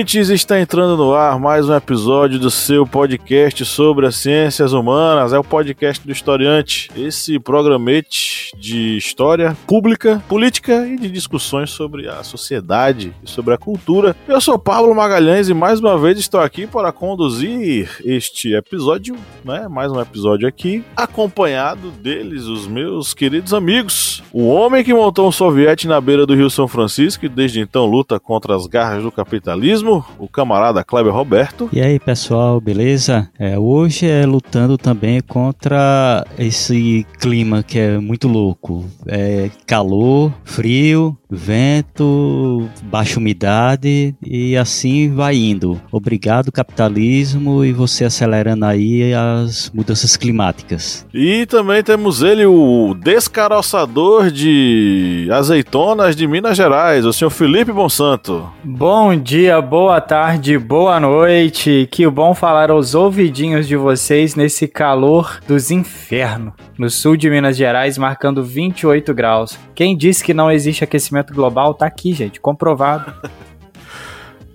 Ouvintes! Está entrando no ar mais um episódio do seu podcast sobre as ciências humanas. É o podcast do Historiante, esse programete de história pública, política e de discussões sobre a sociedade e sobre a cultura. Eu sou Pablo Magalhães e mais uma vez estou aqui para conduzir este episódio, né? Mais um episódio aqui, acompanhado deles, os meus queridos amigos. O homem que montou um soviete na beira do Rio São Francisco e desde então luta contra as garras do capitalismo, o camarada Kleber Roberto. E aí, pessoal, beleza? É, hoje é lutando também contra esse clima que é muito louco. É calor, frio, vento, baixa umidade e assim vai indo. Obrigado, capitalismo, e você acelerando aí as mudanças climáticas. E também temos ele, o descaroçador de azeitonas de Minas Gerais, o senhor Felipe Monsanto. Bom dia, boa tarde, boa noite. Que bom falar aos ouvidinhos de vocês nesse calor dos infernos. No sul de Minas Gerais, marcando 28 graus. Quem disse que não existe aquecimento global tá aqui, gente, comprovado.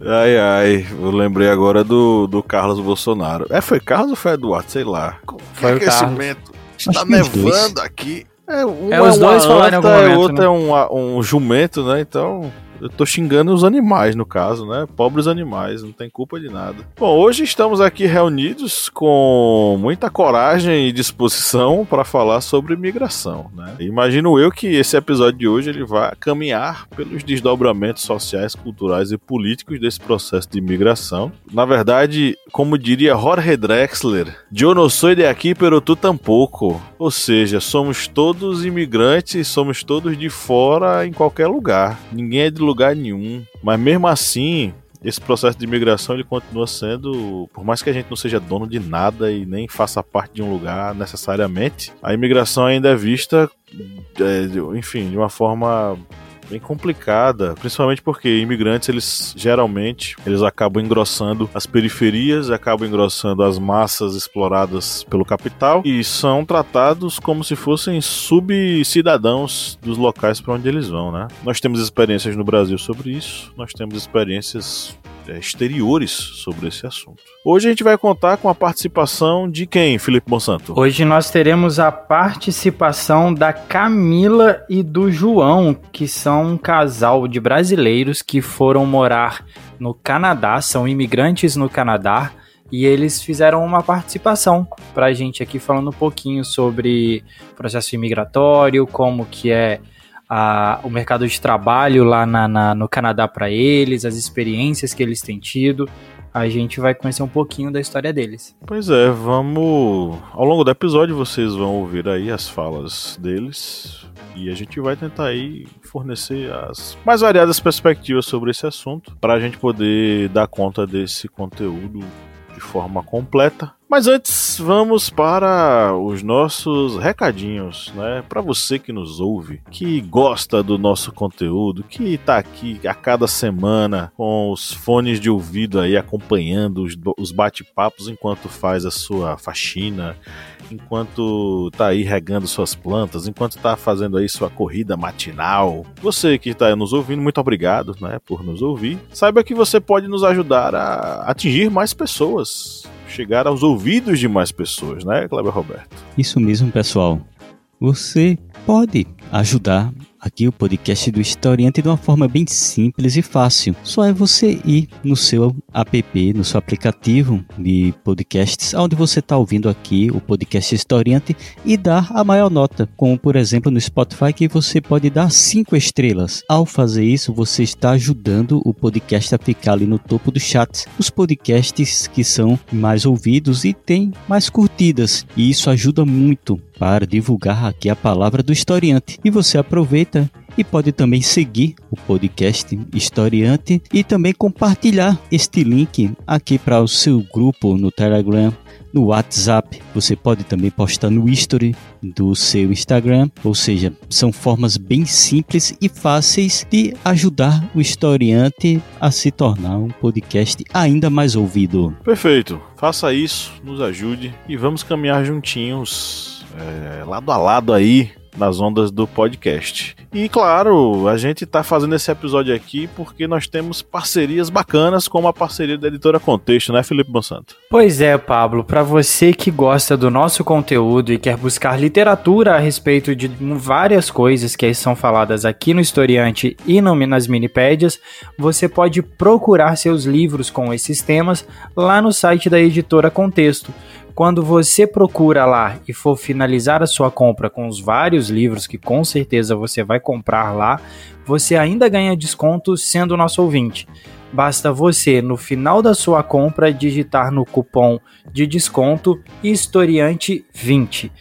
Ai, ai, eu lembrei agora do, do Carlos Bolsonaro. É, foi Carlos ou foi Eduardo? Sei lá. Foi o aquecimento? Está nevando aqui. É, um é, os é dois falaram em algum momento, outro né? é um, um jumento, né? Então eu tô xingando os animais, no caso, né? Pobres animais, não tem culpa de nada. Bom, hoje estamos aqui reunidos com muita coragem e disposição para falar sobre migração, né? Imagino eu que esse episódio de hoje ele vai caminhar pelos desdobramentos sociais, culturais e políticos desse processo de migração. Na verdade, como diria Jorge Drexler, eu não sou de aqui, pero tu tampouco. Ou seja, somos todos imigrantes, somos todos de fora em qualquer lugar. Ninguém é de lugar nenhum. Mas mesmo assim, esse processo de imigração ele continua sendo, por mais que a gente não seja dono de nada e nem faça parte de um lugar necessariamente, a imigração ainda é vista, é, enfim, de uma forma bem complicada, principalmente porque imigrantes eles geralmente eles acabam engrossando as periferias, acabam engrossando as massas exploradas pelo capital e são tratados como se fossem subcidadãos dos locais para onde eles vão, né? Nós temos experiências no Brasil sobre isso, nós temos experiências exteriores sobre esse assunto. Hoje a gente vai contar com a participação de quem, Felipe Monsanto? Hoje nós teremos a participação da Camila e do João, que são um casal de brasileiros que foram morar no Canadá, são imigrantes no Canadá. E eles fizeram uma participação para a gente aqui falando um pouquinho sobre processo imigratório, como que é a, o mercado de trabalho lá na, na, no Canadá para eles, as experiências que eles têm tido. A gente vai conhecer um pouquinho da história deles. Pois é, vamos. Ao longo do episódio vocês vão ouvir aí as falas deles e a gente vai tentar aí fornecer as mais variadas perspectivas sobre esse assunto para a gente poder dar conta desse conteúdo de forma completa. Mas antes, vamos para os nossos recadinhos, né? Para você que nos ouve, que gosta do nosso conteúdo, que tá aqui a cada semana com os fones de ouvido aí acompanhando os, os bate-papos enquanto faz a sua faxina, enquanto tá aí regando suas plantas, enquanto tá fazendo aí sua corrida matinal. Você que está nos ouvindo, muito obrigado, né, por nos ouvir. Saiba que você pode nos ajudar a atingir mais pessoas chegar aos ouvidos de mais pessoas, né, Kleber Roberto? Isso mesmo, pessoal. Você pode ajudar aqui o podcast do Historiante de uma forma bem simples e fácil. Só é você ir no seu app, no seu aplicativo de podcasts, onde você está ouvindo aqui o podcast Historiante e dar a maior nota, como por exemplo no Spotify que você pode dar cinco estrelas. Ao fazer isso, você está ajudando o podcast a ficar ali no topo dos chats. Os podcasts que são mais ouvidos e têm mais curtidas, e isso ajuda muito para divulgar aqui a palavra do historiante. E você aproveita e pode também seguir o podcast Historiante e também compartilhar este link aqui para o seu grupo no Telegram, no WhatsApp, você pode também postar no history do seu Instagram, ou seja, são formas bem simples e fáceis de ajudar o historiante a se tornar um podcast ainda mais ouvido. Perfeito, faça isso, nos ajude e vamos caminhar juntinhos, é, lado a lado aí nas ondas do podcast. E claro, a gente está fazendo esse episódio aqui porque nós temos parcerias bacanas, como a parceria da editora Contexto, né, Felipe Monsanto? Pois é, Pablo. Para você que gosta do nosso conteúdo e quer buscar literatura a respeito de várias coisas que são faladas aqui no Historiante e no, nas Minipédias, você pode procurar seus livros com esses temas lá no site da editora Contexto. Quando você procura lá e for finalizar a sua compra com os vários livros que com certeza você vai comprar lá, você ainda ganha desconto sendo nosso ouvinte. Basta você, no final da sua compra, digitar no cupom de desconto Historiante20.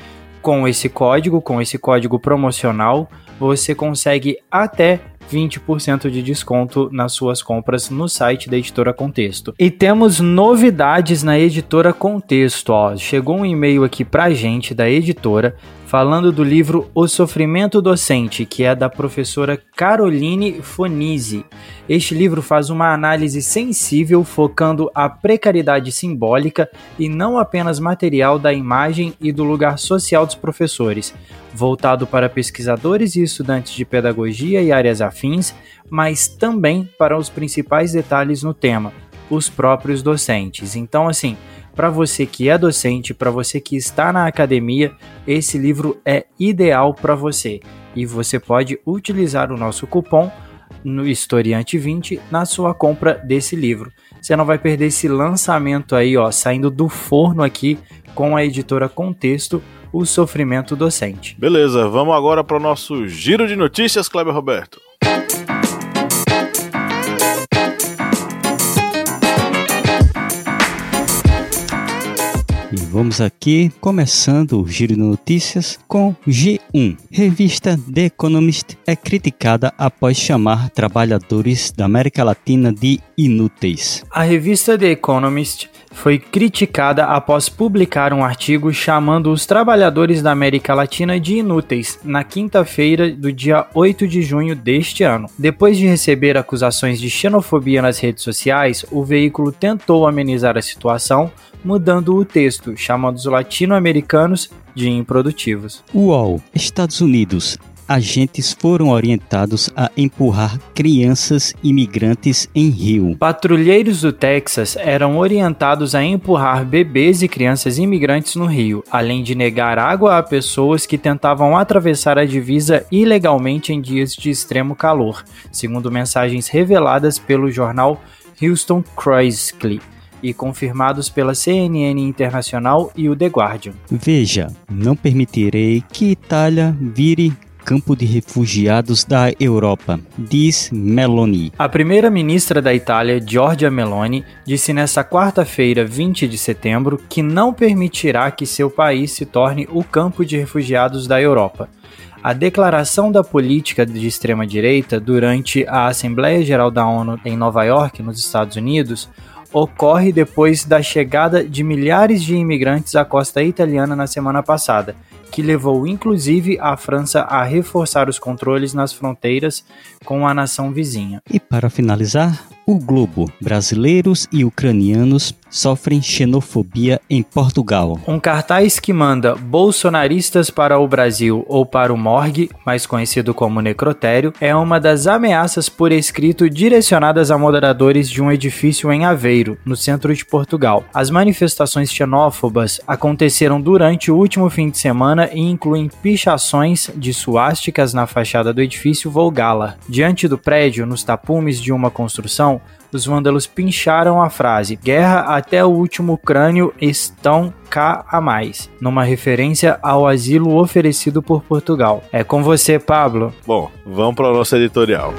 Com esse código, com esse código promocional, você consegue até 20% de desconto nas suas compras no site da Editora Contexto. E temos novidades na Editora Contexto, ó. Chegou um e-mail aqui pra gente da editora falando do livro O Sofrimento Docente, que é da professora Caroline Fonise. Este livro faz uma análise sensível focando a precariedade simbólica e não apenas material da imagem e do lugar social dos professores, voltado para pesquisadores e estudantes de pedagogia e áreas afins, mas também para os principais detalhes no tema, os próprios docentes. Então, assim, para você que é docente, para você que está na academia, esse livro é ideal para você. E você pode utilizar o nosso cupom no Historiante 20 na sua compra desse livro. Você não vai perder esse lançamento aí, ó, saindo do forno aqui com a editora Contexto, O Sofrimento Docente. Beleza, vamos agora para o nosso giro de notícias, Kleber Roberto. E vamos aqui começando o giro de notícias com G1. Revista The Economist é criticada após chamar trabalhadores da América Latina de inúteis. A revista The Economist foi criticada após publicar um artigo chamando os trabalhadores da América Latina de inúteis na quinta-feira do dia 8 de junho deste ano. Depois de receber acusações de xenofobia nas redes sociais, o veículo tentou amenizar a situação, mudando o texto, chamando os latino-americanos de improdutivos. UOL, Estados Unidos agentes foram orientados a empurrar crianças imigrantes em rio. Patrulheiros do Texas eram orientados a empurrar bebês e crianças imigrantes no rio, além de negar água a pessoas que tentavam atravessar a divisa ilegalmente em dias de extremo calor, segundo mensagens reveladas pelo jornal Houston Chrysler e confirmados pela CNN Internacional e o The Guardian. Veja, não permitirei que Itália vire campo de refugiados da Europa, diz Meloni. A primeira-ministra da Itália, Giorgia Meloni, disse nesta quarta-feira, 20 de setembro, que não permitirá que seu país se torne o campo de refugiados da Europa. A declaração da política de extrema-direita durante a Assembleia Geral da ONU em Nova York, nos Estados Unidos, ocorre depois da chegada de milhares de imigrantes à costa italiana na semana passada que levou inclusive a França a reforçar os controles nas fronteiras com a nação vizinha. E para finalizar, o Globo. Brasileiros e ucranianos sofrem xenofobia em Portugal. Um cartaz que manda bolsonaristas para o Brasil ou para o morgue, mais conhecido como necrotério, é uma das ameaças por escrito direcionadas a moderadores de um edifício em Aveiro, no centro de Portugal. As manifestações xenófobas aconteceram durante o último fim de semana e incluem pichações de suásticas na fachada do edifício Volgala. Diante do prédio, nos tapumes de uma construção, os vândalos pincharam a frase Guerra até o último crânio estão cá a mais, numa referência ao asilo oferecido por Portugal. É com você, Pablo. Bom, vamos para o nosso editorial.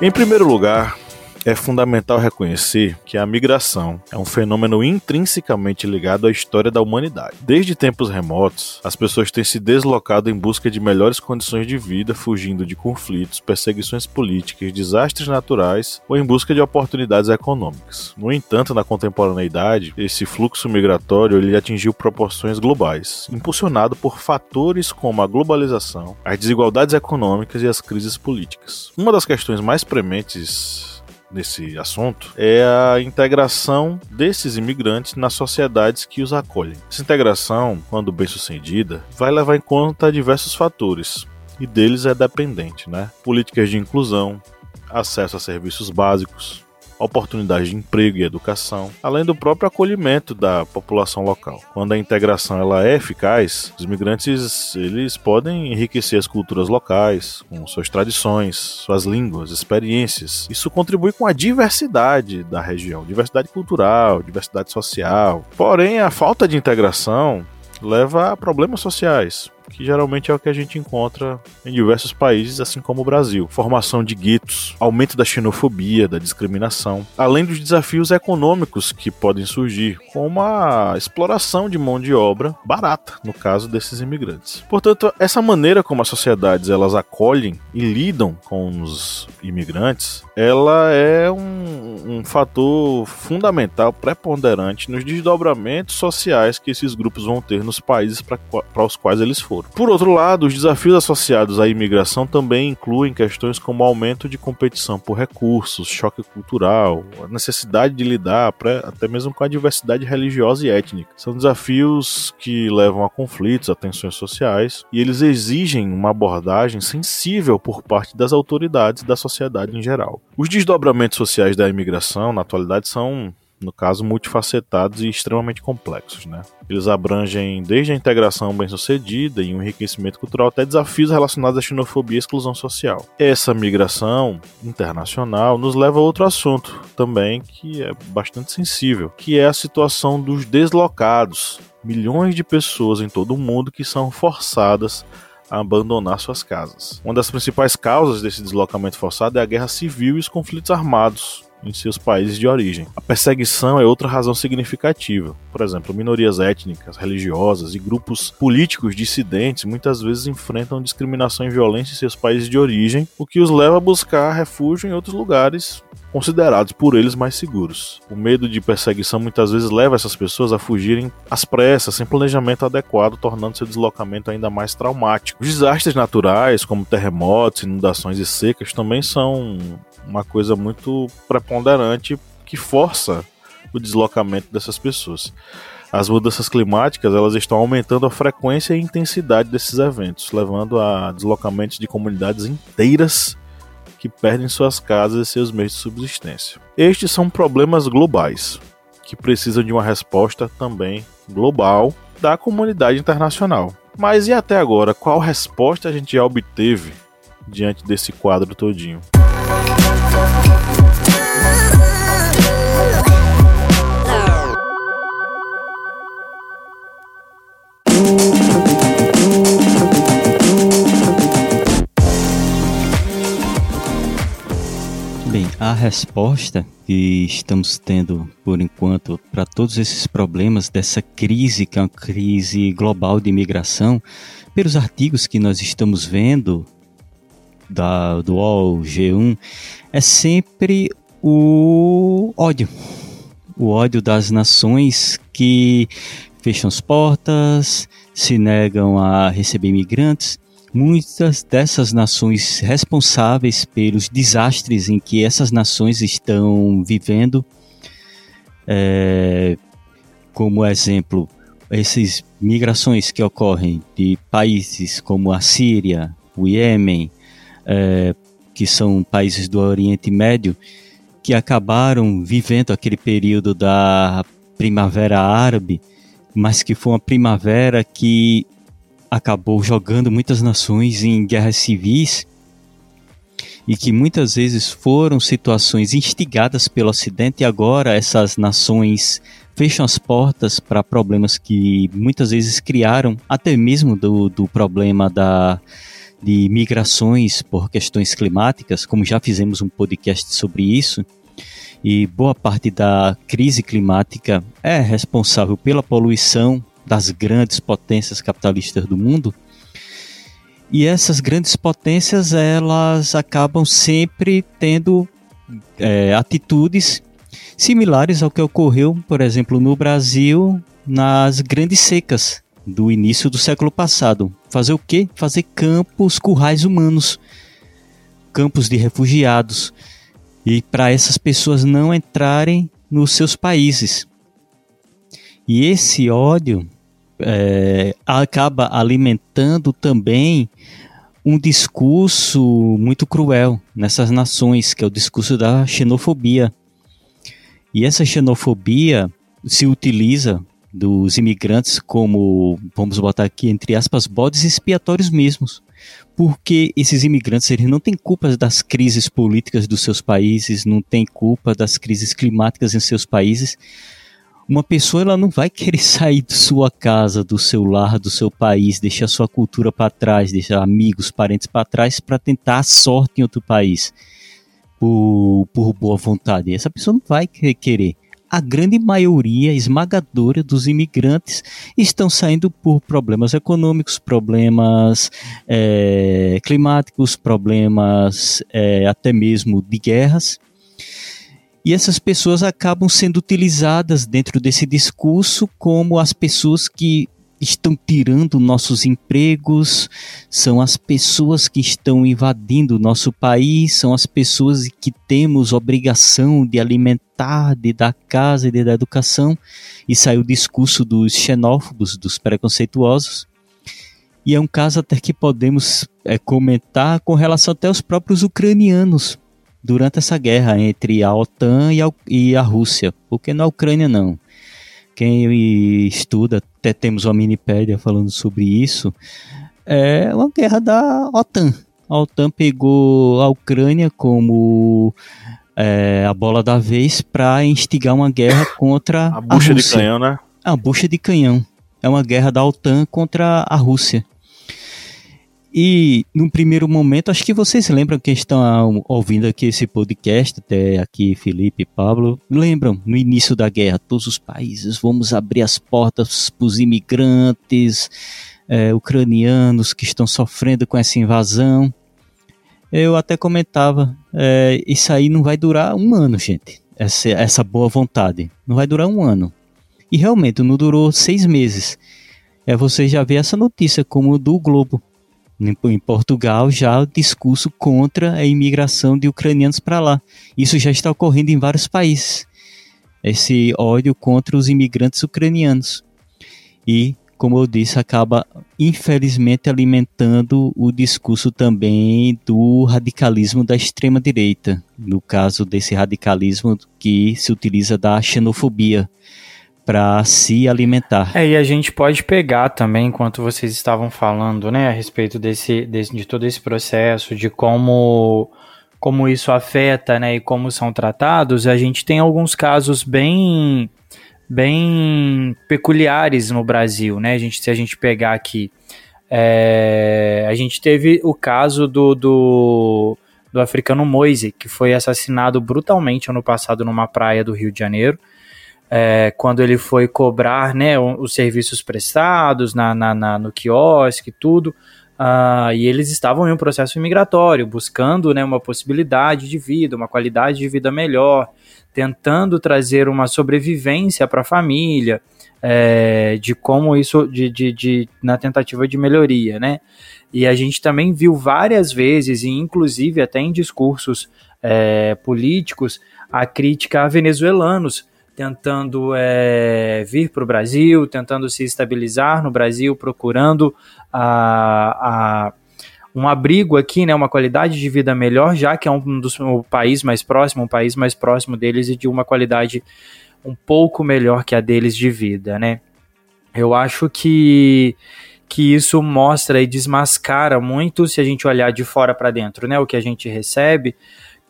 Em primeiro lugar, é fundamental reconhecer que a migração é um fenômeno intrinsecamente ligado à história da humanidade. Desde tempos remotos, as pessoas têm se deslocado em busca de melhores condições de vida, fugindo de conflitos, perseguições políticas, desastres naturais ou em busca de oportunidades econômicas. No entanto, na contemporaneidade, esse fluxo migratório ele atingiu proporções globais, impulsionado por fatores como a globalização, as desigualdades econômicas e as crises políticas. Uma das questões mais prementes nesse assunto é a integração desses imigrantes nas sociedades que os acolhem. Essa integração, quando bem sucedida, vai levar em conta diversos fatores. E deles é dependente, né? Políticas de inclusão, acesso a serviços básicos, oportunidades de emprego e educação, além do próprio acolhimento da população local. Quando a integração ela é eficaz, os imigrantes eles podem enriquecer as culturas locais, com suas tradições, suas línguas, experiências. Isso contribui com a diversidade da região, diversidade cultural, diversidade social. Porém, a falta de integração leva a problemas sociais, que geralmente é o que a gente encontra em diversos países, assim como o Brasil. Formação de guetos, aumento da xenofobia, da discriminação, além dos desafios econômicos que podem surgir, como a exploração de mão de obra barata, no caso desses imigrantes. Portanto, essa maneira como as sociedades elas acolhem e lidam com os imigrantes, ela é um, um fator fundamental, preponderante nos desdobramentos sociais que esses grupos vão ter nos países para os quais eles foram. Por outro lado, os desafios associados à imigração também incluem questões como aumento de competição por recursos, choque cultural, a necessidade de lidar até mesmo com a diversidade religiosa e étnica. São desafios que levam a conflitos, a tensões sociais, e eles exigem uma abordagem sensível por parte das autoridades da sociedade em geral. Os desdobramentos sociais da imigração, na atualidade, são no caso, multifacetados e extremamente complexos. Né? Eles abrangem desde a integração bem-sucedida e um enriquecimento cultural até desafios relacionados à xenofobia e exclusão social. Essa migração internacional nos leva a outro assunto também que é bastante sensível, que é a situação dos deslocados. Milhões de pessoas em todo o mundo que são forçadas a abandonar suas casas. Uma das principais causas desse deslocamento forçado é a guerra civil e os conflitos armados, em seus países de origem. A perseguição é outra razão significativa. Por exemplo, minorias étnicas, religiosas e grupos políticos dissidentes muitas vezes enfrentam discriminação e violência em seus países de origem, o que os leva a buscar refúgio em outros lugares considerados por eles mais seguros. O medo de perseguição muitas vezes leva essas pessoas a fugirem às pressas, sem planejamento adequado, tornando seu deslocamento ainda mais traumático. Os desastres naturais, como terremotos, inundações e secas, também são uma coisa muito preponderante que força o deslocamento dessas pessoas. As mudanças climáticas elas estão aumentando a frequência e intensidade desses eventos, levando a deslocamentos de comunidades inteiras que perdem suas casas e seus meios de subsistência. Estes são problemas globais que precisam de uma resposta também global da comunidade internacional. Mas e até agora, qual resposta a gente já obteve diante desse quadro todinho? A resposta que estamos tendo por enquanto para todos esses problemas dessa crise, que é uma crise global de imigração, pelos artigos que nós estamos vendo da, do UOL, G1, é sempre o ódio. O ódio das nações que fecham as portas, se negam a receber imigrantes. Muitas dessas nações responsáveis pelos desastres em que essas nações estão vivendo, é, como exemplo, essas migrações que ocorrem de países como a Síria, o Iêmen, é, que são países do Oriente Médio, que acabaram vivendo aquele período da Primavera Árabe, mas que foi uma primavera que acabou jogando muitas nações em guerras civis e que muitas vezes foram situações instigadas pelo Ocidente e agora essas nações fecham as portas para problemas que muitas vezes criaram, até mesmo do, do problema da, de migrações por questões climáticas, como já fizemos um podcast sobre isso, e boa parte da crise climática é responsável pela poluição das grandes potências capitalistas do mundo. E essas grandes potências elas acabam sempre tendo é, atitudes similares ao que ocorreu, por exemplo, no Brasil nas grandes secas do início do século passado. Fazer o quê? Fazer campos, currais humanos, campos de refugiados, e para essas pessoas não entrarem nos seus países. E esse ódio é, acaba alimentando também um discurso muito cruel nessas nações, que é o discurso da xenofobia. E essa xenofobia se utiliza dos imigrantes como, vamos botar aqui entre aspas, bodes expiatórios mesmos. Porque esses imigrantes eles não têm culpa das crises políticas dos seus países, não têm culpa das crises climáticas em seus países. Uma pessoa ela não vai querer sair de sua casa, do seu lar, do seu país, deixar sua cultura para trás, deixar amigos, parentes para trás para tentar a sorte em outro país por, por boa vontade. Essa pessoa não vai querer a grande maioria esmagadora dos imigrantes estão saindo por problemas econômicos, problemas é, climáticos, problemas é, até mesmo de guerras. E essas pessoas acabam sendo utilizadas dentro desse discurso como as pessoas que estão tirando nossos empregos, são as pessoas que estão invadindo o nosso país, são as pessoas que temos obrigação de alimentar, de dar casa e de dar educação. E sai o discurso dos xenófobos, dos preconceituosos. E é um caso até que podemos é, comentar com relação até aos próprios ucranianos durante essa guerra entre a OTAN e a, e a Rússia. Porque na Ucrânia não quem estuda, até temos uma minipédia falando sobre isso, é uma guerra da OTAN. A OTAN pegou a Ucrânia como é, a bola da vez para instigar uma guerra contra a bucha a de canhão, né? A bucha de canhão. É uma guerra da OTAN contra a Rússia. E num primeiro momento, acho que vocês lembram que estão ouvindo aqui esse podcast, até aqui Felipe e Pablo, lembram no início da guerra, todos os países, vamos abrir as portas para os imigrantes é, ucranianos que estão sofrendo com essa invasão. Eu até comentava, é, isso aí não vai durar um ano, gente, essa, essa boa vontade, não vai durar um ano. E realmente não durou seis meses. É você já vê essa notícia como do Globo em Portugal já o discurso contra a imigração de ucranianos para lá. Isso já está ocorrendo em vários países. Esse ódio contra os imigrantes ucranianos. E, como eu disse, acaba infelizmente alimentando o discurso também do radicalismo da extrema direita. No caso desse radicalismo que se utiliza da xenofobia para se alimentar. É, e a gente pode pegar também, enquanto vocês estavam falando, né, a respeito desse, desse de todo esse processo, de como como isso afeta, né, e como são tratados, a gente tem alguns casos bem bem peculiares no Brasil, né? A gente, se a gente pegar aqui, é, a gente teve o caso do, do, do africano Moise, que foi assassinado brutalmente ano passado numa praia do Rio de Janeiro é, quando ele foi cobrar né, os serviços prestados na, na, na no quiosque tudo. Uh, e eles estavam em um processo imigratório, buscando né, uma possibilidade de vida, uma qualidade de vida melhor, tentando trazer uma sobrevivência para a família, é, de como isso, de, de, de, na tentativa de melhoria, né? E a gente também viu várias vezes, e inclusive até em discursos é, políticos, a crítica a venezuelanos, tentando é, vir para o Brasil, tentando se estabilizar no Brasil, procurando a, a, um abrigo aqui, né, uma qualidade de vida melhor, já que é um dos um país mais próximo, um país mais próximo deles e de uma qualidade um pouco melhor que a deles de vida, né? Eu acho que que isso mostra e desmascara muito se a gente olhar de fora para dentro, né? O que a gente recebe,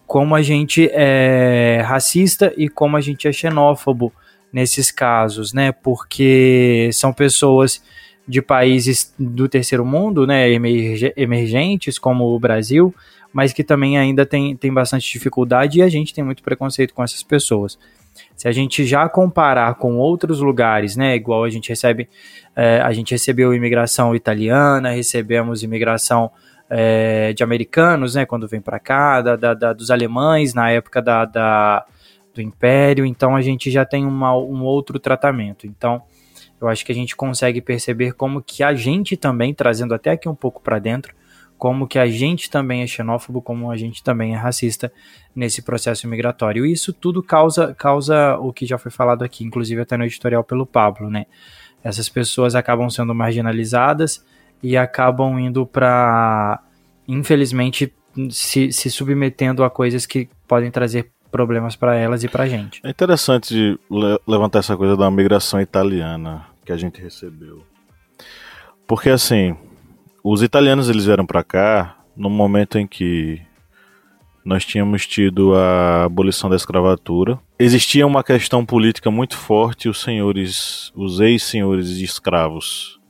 como a gente é racista e como a gente é xenófobo nesses casos, né? Porque são pessoas de países do terceiro mundo, né, emergentes como o Brasil, mas que também ainda tem, tem bastante dificuldade e a gente tem muito preconceito com essas pessoas. Se a gente já comparar com outros lugares, né, igual a gente recebe, é, a gente recebeu imigração italiana, recebemos imigração é, de americanos, né, quando vem para cá, da, da, da, dos alemães na época da, da, do Império, então a gente já tem uma, um outro tratamento. Então, eu acho que a gente consegue perceber como que a gente também, trazendo até aqui um pouco para dentro, como que a gente também é xenófobo, como a gente também é racista nesse processo migratório. E isso tudo causa, causa o que já foi falado aqui, inclusive até no editorial pelo Pablo, né? Essas pessoas acabam sendo marginalizadas e acabam indo para, infelizmente, se, se submetendo a coisas que podem trazer problemas para elas e para a gente. É interessante le levantar essa coisa da migração italiana que a gente recebeu. Porque assim, os italianos eles vieram para cá no momento em que nós tínhamos tido a abolição da escravatura. Existia uma questão política muito forte, os senhores, os ex-senhores de escravos,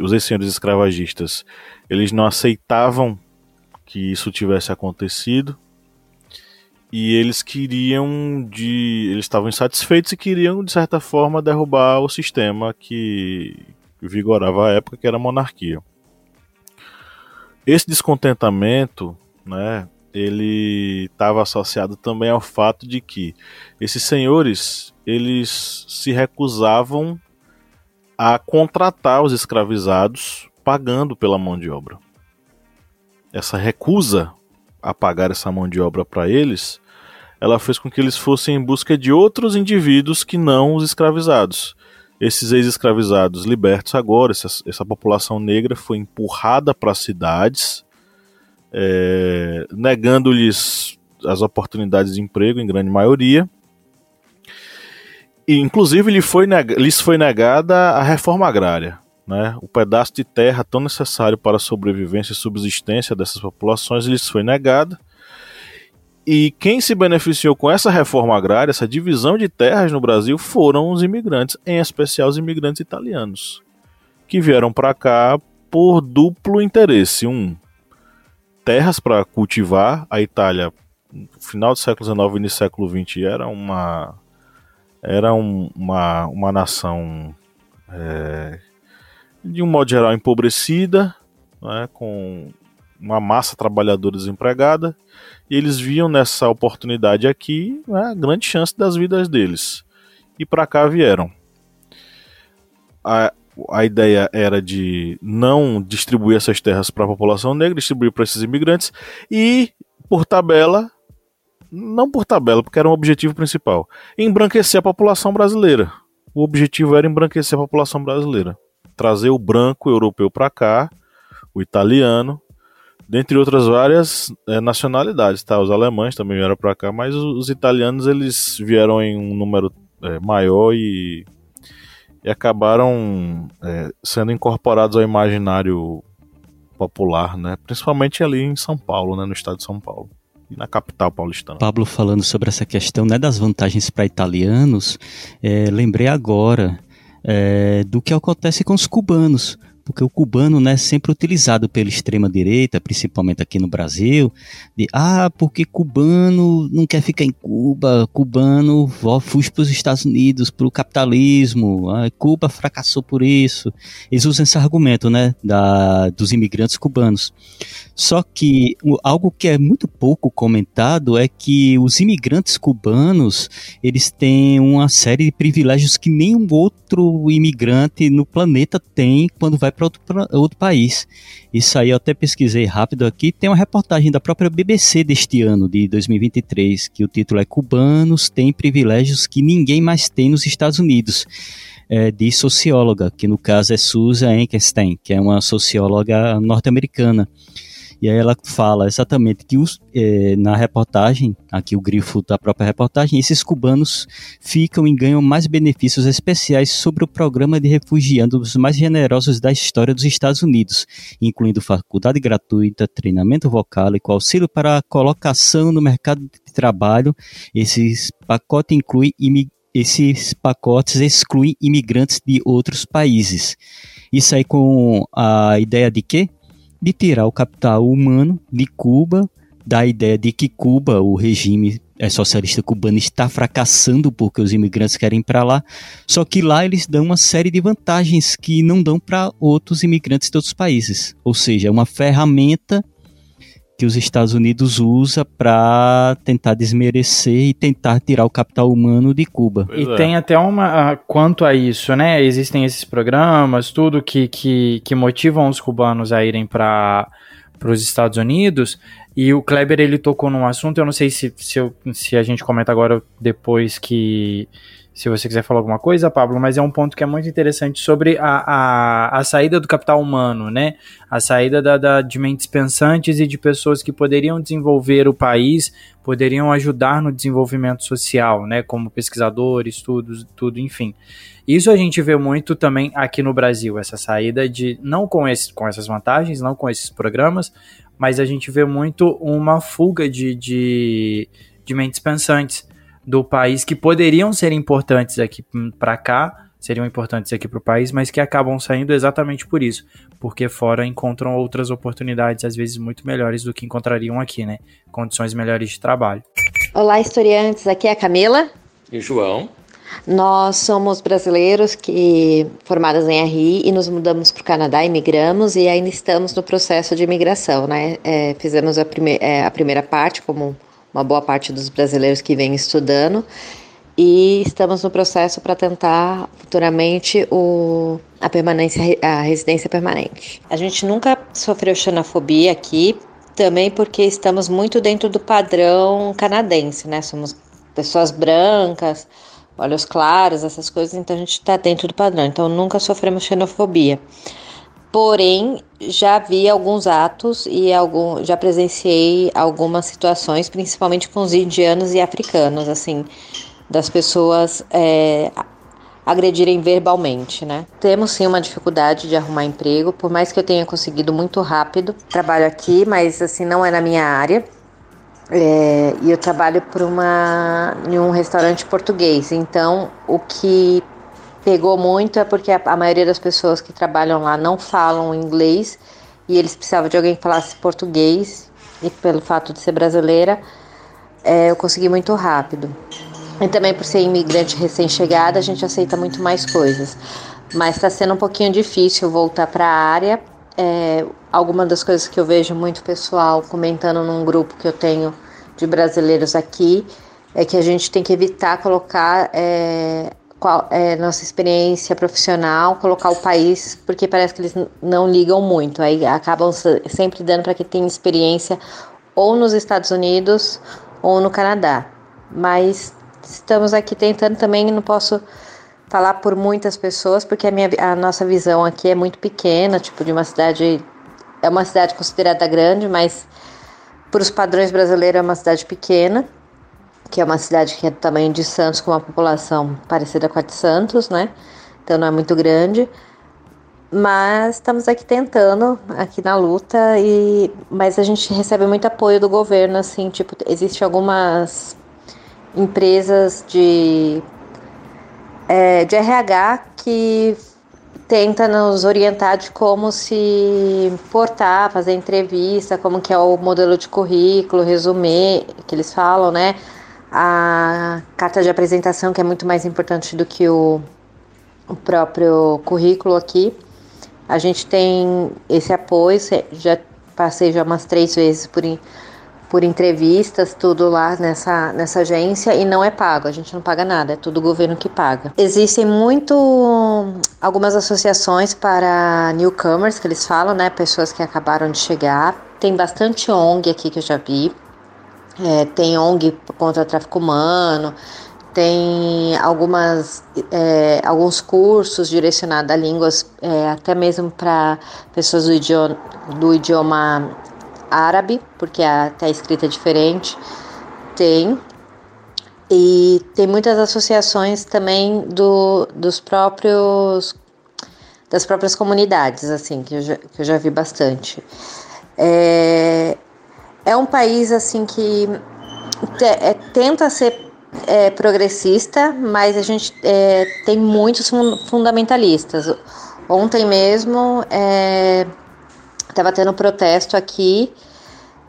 os ex-senhores escravagistas, eles não aceitavam que isso tivesse acontecido. E eles queriam de eles estavam insatisfeitos e queriam de certa forma derrubar o sistema que vigorava à época que era a monarquia. Esse descontentamento né ele estava associado também ao fato de que esses senhores eles se recusavam a contratar os escravizados pagando pela mão de obra essa recusa a pagar essa mão de obra para eles ela fez com que eles fossem em busca de outros indivíduos que não os escravizados. Esses ex-escravizados libertos agora, essa, essa, população negra foi empurrada para as cidades, é, negando-lhes as oportunidades de emprego, em grande maioria. E, inclusive, lhe foi lhes foi negada a reforma agrária. Né? O pedaço de terra tão necessário para a sobrevivência e subsistência dessas populações lhes foi negado e quem se beneficiou com essa reforma agrária, essa divisão de terras no Brasil, foram os imigrantes, em especial os imigrantes italianos, que vieram para cá por duplo interesse. Um, terras para cultivar. A Itália, no final do século XIX e início do século XX, era uma, era um, uma, uma nação, é, de um modo geral, empobrecida, né, com uma massa trabalhadora desempregada e eles viam nessa oportunidade aqui né, a grande chance das vidas deles. E para cá vieram. A, a ideia era de não distribuir essas terras para a população negra, distribuir para esses imigrantes e, por tabela, não por tabela, porque era um objetivo principal, embranquecer a população brasileira. O objetivo era embranquecer a população brasileira, trazer o branco europeu para cá, o italiano, dentre outras várias é, nacionalidades, tá? Os alemães também vieram para cá, mas os, os, italianos eles vieram em um número é, maior e, e acabaram é, sendo incorporados ao imaginário popular, né? Principalmente ali em São Paulo, né? No estado de São Paulo e na capital paulistana. Pablo falando sobre essa questão né, das vantagens para italianos, é, lembrei agora é, do que acontece com os cubanos porque o cubano né, é sempre utilizado pela extrema direita, principalmente aqui no Brasil, de ah, porque cubano não quer ficar em Cuba, cubano fuge para os Estados Unidos, para o capitalismo, ah, Cuba fracassou por isso. Eles usam esse argumento né, da, dos imigrantes cubanos. Só que algo que é muito pouco comentado é que os imigrantes cubanos eles têm uma série de privilégios que nenhum outro imigrante no planeta tem quando vai para outro, outro país. Isso aí eu até pesquisei rápido aqui. Tem uma reportagem da própria BBC deste ano, de 2023, que o título é Cubanos têm privilégios que ninguém mais tem nos Estados Unidos. É, de socióloga, que no caso é Susan Enkenstein, que é uma socióloga norte-americana. E aí ela fala exatamente que os, é, na reportagem, aqui o grifo da própria reportagem, esses cubanos ficam e ganham mais benefícios especiais sobre o programa de refugiados mais generosos da história dos Estados Unidos, incluindo faculdade gratuita, treinamento vocal e auxílio para colocação no mercado de trabalho. Esses pacotes incluem esses pacotes excluem imigrantes de outros países. Isso aí com a ideia de quê? De tirar o capital humano de Cuba, da ideia de que Cuba, o regime é, socialista cubano, está fracassando porque os imigrantes querem ir para lá. Só que lá eles dão uma série de vantagens que não dão para outros imigrantes de outros países. Ou seja, é uma ferramenta que os Estados Unidos usa para tentar desmerecer e tentar tirar o capital humano de Cuba. Pois e é. tem até uma quanto a isso, né? Existem esses programas, tudo que, que, que motivam os cubanos a irem para os Estados Unidos. E o Kleber ele tocou num assunto, eu não sei se, se, eu, se a gente comenta agora depois que se você quiser falar alguma coisa, Pablo, mas é um ponto que é muito interessante sobre a, a, a saída do capital humano, né? A saída da, da, de mentes pensantes e de pessoas que poderiam desenvolver o país, poderiam ajudar no desenvolvimento social, né? Como pesquisadores, estudos, tudo, enfim. Isso a gente vê muito também aqui no Brasil, essa saída de, não com, esse, com essas vantagens, não com esses programas, mas a gente vê muito uma fuga de, de, de mentes pensantes do país que poderiam ser importantes aqui para cá, seriam importantes aqui para o país, mas que acabam saindo exatamente por isso, porque fora encontram outras oportunidades, às vezes muito melhores do que encontrariam aqui, né? Condições melhores de trabalho. Olá, historiantes, aqui é a Camila. E o João. Nós somos brasileiros que formados em RI e nos mudamos para o Canadá, imigramos e ainda estamos no processo de imigração, né? É, fizemos a, prime é, a primeira parte como uma boa parte dos brasileiros que vem estudando e estamos no processo para tentar futuramente o, a permanência, a residência permanente. A gente nunca sofreu xenofobia aqui, também porque estamos muito dentro do padrão canadense, né? Somos pessoas brancas, olhos claros, essas coisas, então a gente está dentro do padrão. Então nunca sofremos xenofobia. Porém, já vi alguns atos e algum, já presenciei algumas situações, principalmente com os indianos e africanos, assim, das pessoas é, agredirem verbalmente, né? Temos sim uma dificuldade de arrumar emprego, por mais que eu tenha conseguido muito rápido. Trabalho aqui, mas assim não é na minha área. É, e eu trabalho por uma em um restaurante português. Então, o que pegou muito é porque a, a, maioria das pessoas que trabalham lá não falam inglês e eles precisavam de alguém que falasse português. E pelo fato de ser brasileira é, eu consegui muito rápido. E também por ser imigrante recém-chegada a gente aceita muito mais coisas. Mas está sendo um pouquinho difícil voltar para a área. É, alguma das coisas que eu vejo muito pessoal comentando num grupo que eu tenho de brasileiros aqui é que a gente tem que evitar colocar é, qual é nossa experiência profissional, colocar o país, porque parece que eles não ligam muito, aí acabam sempre dando para quem tem experiência ou nos Estados Unidos ou no Canadá. Mas estamos aqui tentando também, não posso falar por muitas pessoas, porque a, minha, a nossa visão aqui é muito pequena, tipo de uma cidade, é uma cidade considerada grande, mas por os padrões brasileiros é uma cidade pequena que é uma cidade que é do tamanho de Santos, com uma população parecida com a de Santos, né? Então não é muito grande. Mas estamos aqui tentando, aqui na luta, e mas a gente recebe muito apoio do governo, assim, tipo, existe algumas empresas de, é, de RH que tenta nos orientar de como se portar, fazer entrevista, como que é o modelo de currículo, resumir, que eles falam, né? A carta de apresentação, que é muito mais importante do que o, o próprio currículo aqui. A gente tem esse apoio, já passei já umas três vezes por, por entrevistas, tudo lá nessa, nessa agência e não é pago, a gente não paga nada, é tudo o governo que paga. Existem muito algumas associações para newcomers que eles falam, né, pessoas que acabaram de chegar. Tem bastante ONG aqui que eu já vi. É, tem ONG contra tráfico humano, tem algumas, é, alguns cursos direcionados a línguas, é, até mesmo para pessoas do idioma, do idioma árabe, porque até a escrita é diferente. Tem. E tem muitas associações também do, dos próprios das próprias comunidades, assim, que eu já, que eu já vi bastante. É, é um país assim que é, tenta ser é, progressista, mas a gente é, tem muitos fundamentalistas. Ontem mesmo estava é, tendo protesto aqui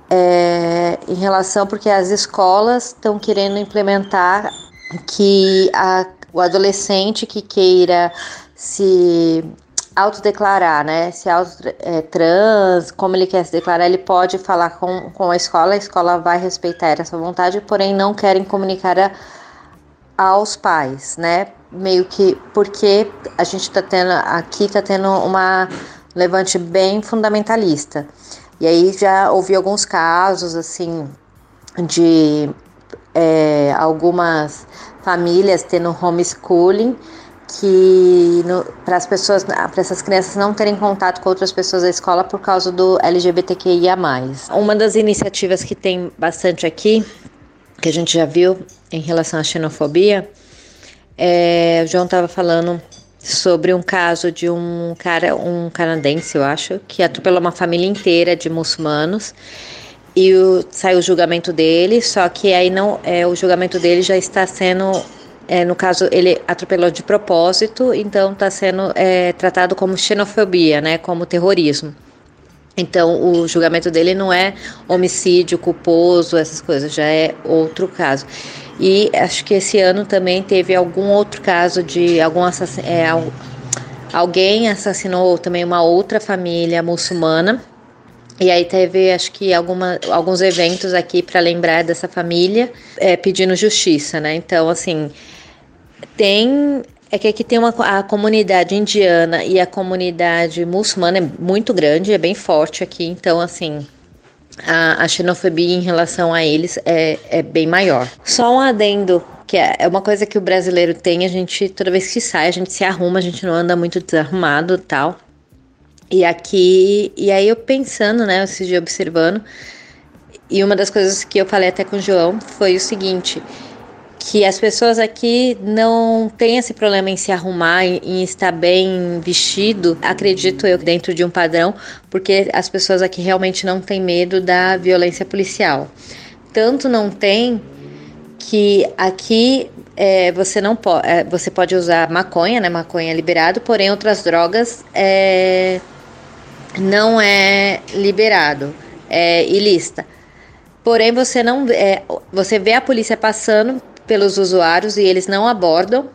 é, em relação porque as escolas estão querendo implementar que a, o adolescente que queira se autodeclarar, né? Se auto, é, trans, como ele quer se declarar, ele pode falar com, com a escola, a escola vai respeitar essa vontade, porém não querem comunicar a, aos pais, né? Meio que porque a gente está tendo aqui está tendo uma levante bem fundamentalista. E aí já ouvi alguns casos assim de é, algumas famílias tendo homeschooling que para as pessoas, para essas crianças não terem contato com outras pessoas da escola por causa do LGBTQIA+. Uma das iniciativas que tem bastante aqui, que a gente já viu em relação à xenofobia, é, o João estava falando sobre um caso de um cara, um canadense, eu acho, que atropelou uma família inteira de muçulmanos e o, saiu o julgamento dele, só que aí não, é, o julgamento dele já está sendo, é, no caso ele atropelou de propósito, então está sendo é, tratado como xenofobia, né, como terrorismo. Então, o julgamento dele não é homicídio culposo, essas coisas, já é outro caso. E acho que esse ano também teve algum outro caso de algum assass é, alguém assassinou também uma outra família muçulmana. E aí teve, acho que alguma, alguns eventos aqui para lembrar dessa família é, pedindo justiça, né? Então, assim, tem é que aqui tem uma a comunidade indiana e a comunidade muçulmana é muito grande, é bem forte aqui, então assim a, a xenofobia em relação a eles é, é bem maior. Só um adendo que é, é uma coisa que o brasileiro tem, a gente toda vez que sai, a gente se arruma, a gente não anda muito desarrumado, tal. E aqui, e aí eu pensando, né, esse dia observando, e uma das coisas que eu falei até com o João foi o seguinte, que as pessoas aqui não têm esse problema em se arrumar, em estar bem vestido, acredito eu, dentro de um padrão, porque as pessoas aqui realmente não têm medo da violência policial. Tanto não tem que aqui é, você não pode, é, você pode usar maconha, né? Maconha é liberado, porém outras drogas é, não é liberado, é ilícita. Porém você não, é, você vê a polícia passando pelos usuários e eles não abordam,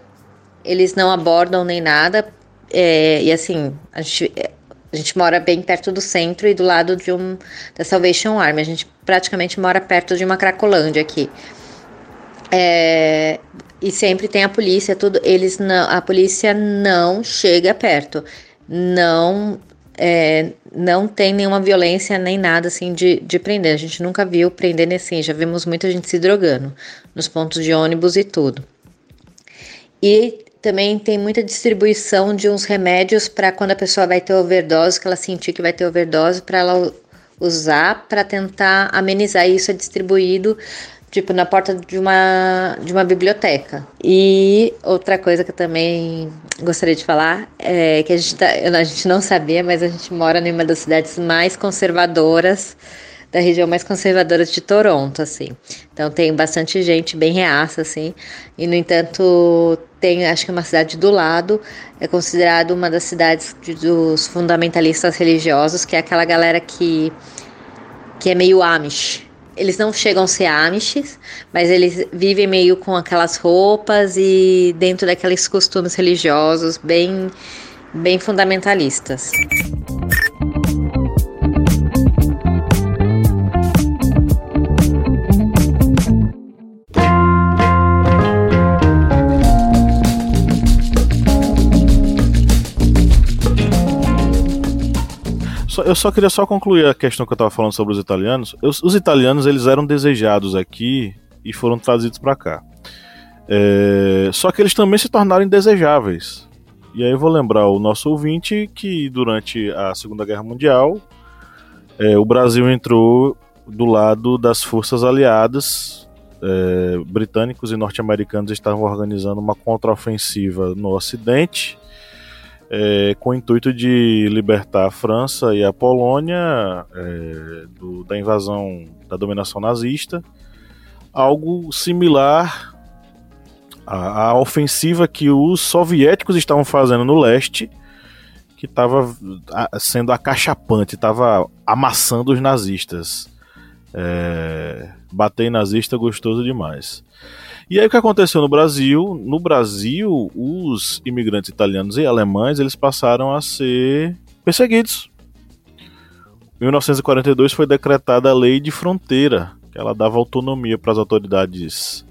eles não abordam nem nada. É, e assim, a gente, a gente mora bem perto do centro e do lado de um da Salvation Army. A gente praticamente mora perto de uma Cracolândia aqui. É, e sempre tem a polícia, tudo. Eles não, a polícia não chega perto, não é, não tem nenhuma violência nem nada assim de, de prender. A gente nunca viu prender assim, já vimos muita gente se drogando nos pontos de ônibus e tudo. E também tem muita distribuição de uns remédios para quando a pessoa vai ter overdose, que ela sentir que vai ter overdose, para ela usar para tentar amenizar isso é distribuído tipo na porta de uma de uma biblioteca. E outra coisa que eu também gostaria de falar é que a gente, tá, a gente não sabia, mas a gente mora em uma das cidades mais conservadoras da região mais conservadora de Toronto, assim. Então tem bastante gente bem reaça, assim. E no entanto, tem, acho que uma cidade do lado é considerado uma das cidades de, dos fundamentalistas religiosos, que é aquela galera que que é meio Amish, eles não chegam a ser Amishes, mas eles vivem meio com aquelas roupas e dentro daqueles costumes religiosos bem, bem fundamentalistas. Eu só queria só concluir a questão que eu estava falando sobre os italianos. os, os italianos eles eram desejados aqui e foram trazidos para cá. É, só que eles também se tornaram indesejáveis. E aí eu vou lembrar o nosso ouvinte que durante a Segunda Guerra Mundial é, o Brasil entrou do lado das forças aliadas. É, britânicos e norte-americanos estavam organizando uma contraofensiva no Ocidente é, com o intuito de libertar a França e a Polônia é, do, da invasão da dominação nazista, algo similar à, à, ofensiva que os soviéticos estavam fazendo no leste, que estava sendo acachapante, estava amassando os nazistas. É, bater em nazista gostoso demais. E aí o que aconteceu no Brasil? No Brasil, os imigrantes italianos e alemães eles passaram a ser perseguidos. Em 1942 foi decretada a lei de fronteira, que ela dava autonomia para as autoridades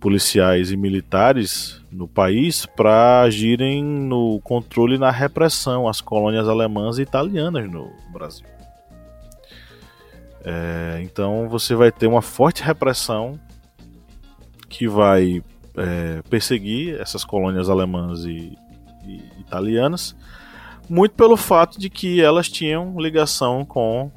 policiais e militares no país para agirem no controle e na repressão às colônias alemãs e italianas no Brasil. É, então você vai ter uma forte repressão que vai é, perseguir essas colônias alemãs e, e italianas, muito pelo fato de que elas tinham ligação com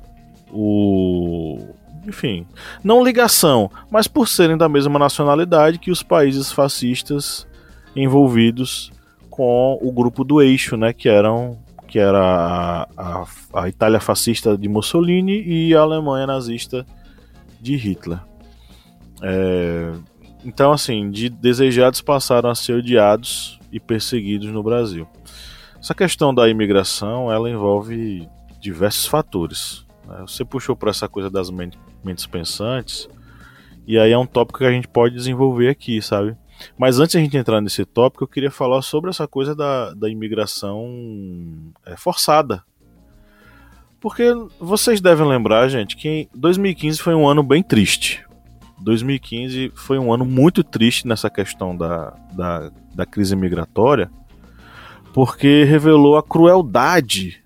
o enfim, não ligação, mas por serem da mesma nacionalidade que os países fascistas envolvidos com o grupo do eixo, né, que eram que era a, a, a Itália fascista de Mussolini e a Alemanha nazista de Hitler. É, então, assim, de desejados passaram a ser odiados e perseguidos no Brasil. Essa questão da imigração, ela envolve diversos fatores. Né? Você puxou por essa coisa das mentes pensantes, e aí é um tópico que a gente pode desenvolver aqui, sabe? Mas antes de a gente entrar nesse tópico, eu queria falar sobre essa coisa da, da imigração é, forçada. Porque vocês devem lembrar, gente, que 2015 foi um ano bem triste. 2015 foi um ano muito triste nessa questão da, da, da crise migratória, porque revelou a crueldade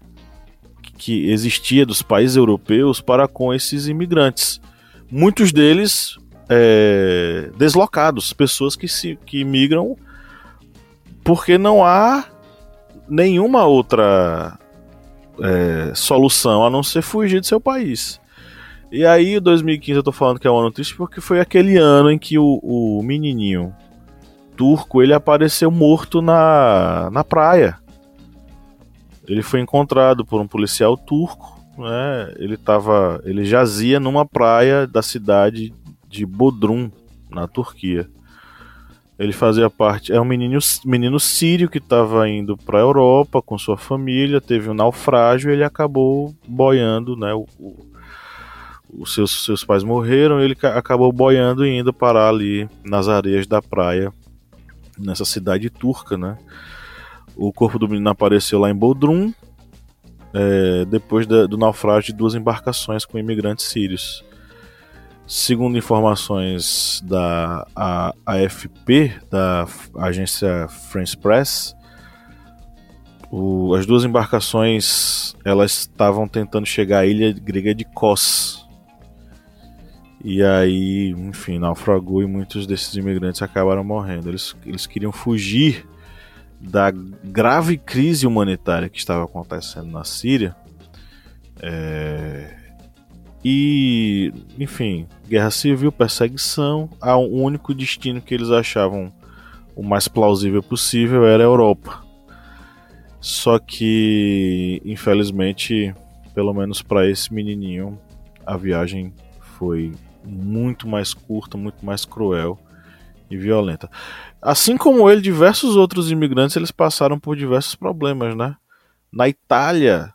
que existia dos países europeus para com esses imigrantes. Muitos deles é, deslocados, pessoas que, se, que migram porque não há nenhuma outra é, solução a não ser fugir do seu país. E aí, 2015, eu tô falando que é um ano triste porque foi aquele ano em que o, o menininho turco ele apareceu morto na, na praia. Ele foi encontrado por um policial turco, né? Ele tava, ele jazia numa praia da cidade de Bodrum, na Turquia. Ele fazia parte, é um menino, menino sírio que estava indo para a Europa com sua família, teve um naufrágio e ele acabou boiando, né? O, o, os seus, seus pais morreram, ele acabou boiando e indo parar ali nas areias da praia, nessa cidade turca, né? O corpo do menino apareceu lá em Bodrum, é, depois da, do naufrágio de duas embarcações com imigrantes sírios. Segundo informações da AFP, da agência France Press, o, as duas embarcações elas estavam tentando chegar à ilha grega de Kos. E aí, enfim, naufragou e muitos desses imigrantes acabaram morrendo. Eles, eles queriam fugir da grave crise humanitária que estava acontecendo na Síria. É... E, enfim, guerra civil, perseguição. O único destino que eles achavam o mais plausível possível era a Europa. Só que, infelizmente, pelo menos para esse menininho, a viagem foi muito mais curta, muito mais cruel e violenta. Assim como ele, diversos outros imigrantes eles passaram por diversos problemas, né? Na Itália,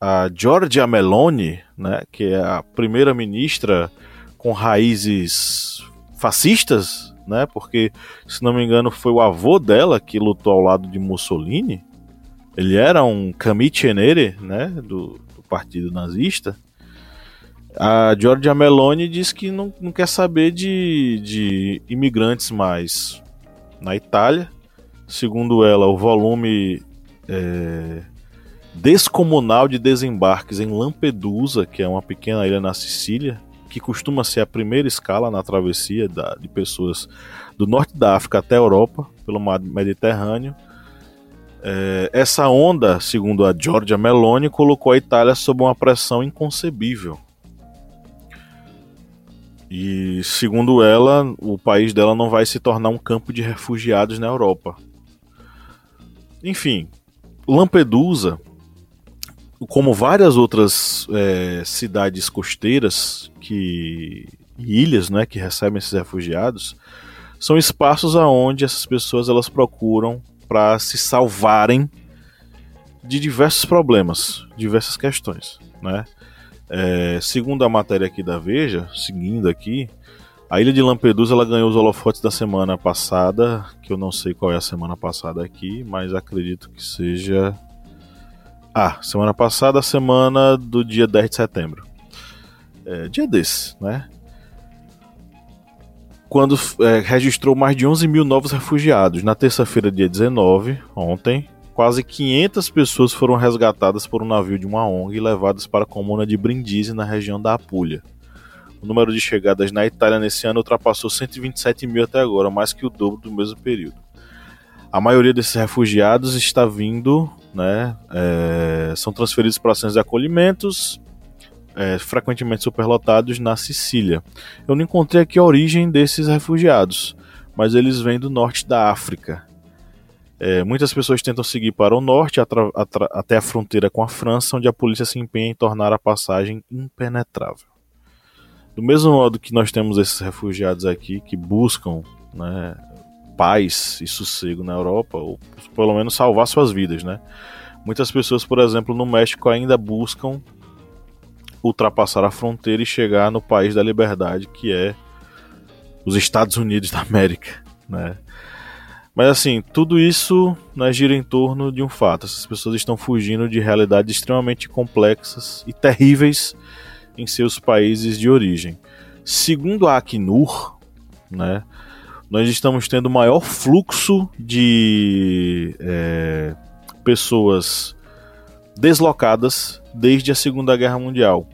a Giorgia Meloni, né, que é a primeira ministra com raízes fascistas, né? Porque se não me engano foi o avô dela que lutou ao lado de Mussolini. Ele era um camicenere, né, do, do partido nazista. A Giorgia Meloni diz que não, não quer saber de, de imigrantes mais na Itália. Segundo ela, o volume é, descomunal de desembarques em Lampedusa, que é uma pequena ilha na Sicília, que costuma ser a primeira escala na travessia da, de pessoas do norte da África até a Europa, pelo mar Mediterrâneo. É, essa onda, segundo a Giorgia Meloni, colocou a Itália sob uma pressão inconcebível. E segundo ela, o país dela não vai se tornar um campo de refugiados na Europa. Enfim, Lampedusa, como várias outras é, cidades costeiras que ilhas, né, que recebem esses refugiados, são espaços aonde essas pessoas elas procuram para se salvarem de diversos problemas, diversas questões, né? É, segundo a matéria aqui da Veja, seguindo aqui, a ilha de Lampedusa ela ganhou os holofotes da semana passada, que eu não sei qual é a semana passada aqui, mas acredito que seja. Ah, semana passada, semana do dia 10 de setembro. É, dia desse, né? Quando é, registrou mais de 11 mil novos refugiados. Na terça-feira, dia 19, ontem, quase 500 pessoas foram resgatadas por um navio de uma ONG e levadas para a comuna de Brindisi, na região da Apulha. O número de chegadas na Itália nesse ano ultrapassou 127 mil até agora, mais que o dobro do mesmo período. A maioria desses refugiados está vindo, né, é, são transferidos para centros de acolhimentos, é, frequentemente superlotados na Sicília. Eu não encontrei aqui a origem desses refugiados, mas eles vêm do norte da África. É, muitas pessoas tentam seguir para o norte até a fronteira com a França, onde a polícia se empenha em tornar a passagem impenetrável. Do mesmo modo que nós temos esses refugiados aqui que buscam né, paz e sossego na Europa, ou pelo menos salvar suas vidas, né? Muitas pessoas, por exemplo, no México ainda buscam ultrapassar a fronteira e chegar no país da liberdade, que é os Estados Unidos da América, né? Mas assim, tudo isso né, gira em torno de um fato: essas pessoas estão fugindo de realidades extremamente complexas e terríveis em seus países de origem. Segundo a Acnur, né, nós estamos tendo o maior fluxo de é, pessoas deslocadas desde a Segunda Guerra Mundial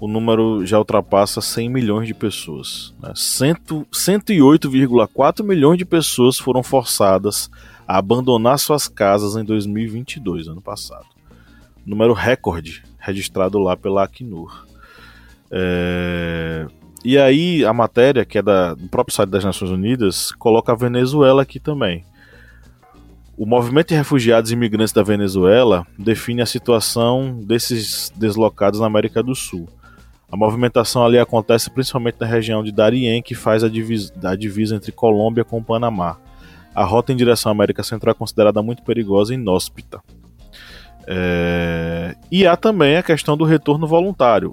o número já ultrapassa 100 milhões de pessoas. Né? 108,4 milhões de pessoas foram forçadas a abandonar suas casas em 2022, ano passado. Número recorde registrado lá pela Acnur. É... E aí a matéria, que é da, do próprio site das Nações Unidas, coloca a Venezuela aqui também. O movimento de refugiados e imigrantes da Venezuela define a situação desses deslocados na América do Sul. A movimentação ali acontece principalmente na região de Darien, que faz a divisa, a divisa entre Colômbia com Panamá. A rota em direção à América Central é considerada muito perigosa e inóspita. É... E há também a questão do retorno voluntário.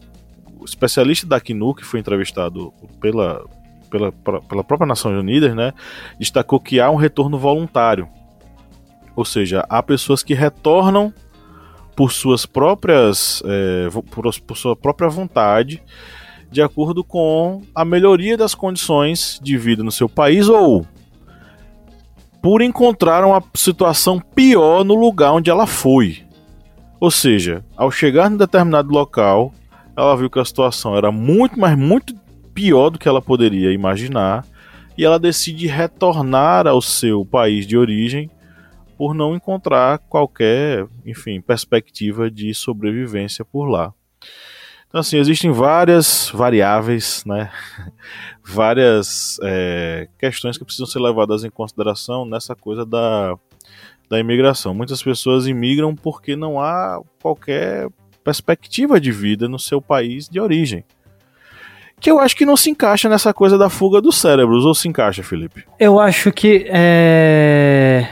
O especialista da Acnu, que foi entrevistado pela, pela, pela própria Nações Unidas, né, destacou que há um retorno voluntário. Ou seja, há pessoas que retornam por suas próprias é, por, por sua própria vontade de acordo com a melhoria das condições de vida no seu país ou por encontrar uma situação pior no lugar onde ela foi. Ou seja, ao chegar em determinado local, ela viu que a situação era muito, mas muito pior do que ela poderia imaginar e ela decide retornar ao seu país de origem por não encontrar qualquer, enfim, perspectiva de sobrevivência por lá. Então, assim, existem várias variáveis, né? várias é, questões que precisam ser levadas em consideração nessa coisa da, da imigração. Muitas pessoas imigram porque não há qualquer perspectiva de vida no seu país de origem. Que eu acho que não se encaixa nessa coisa da fuga dos cérebros, ou se encaixa, Felipe? Eu acho que é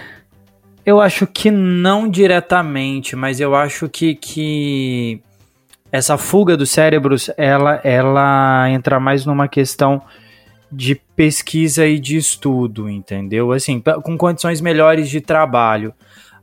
eu acho que não diretamente, mas eu acho que, que essa fuga dos cérebros, ela, ela entra mais numa questão de pesquisa e de estudo, entendeu? Assim, com condições melhores de trabalho.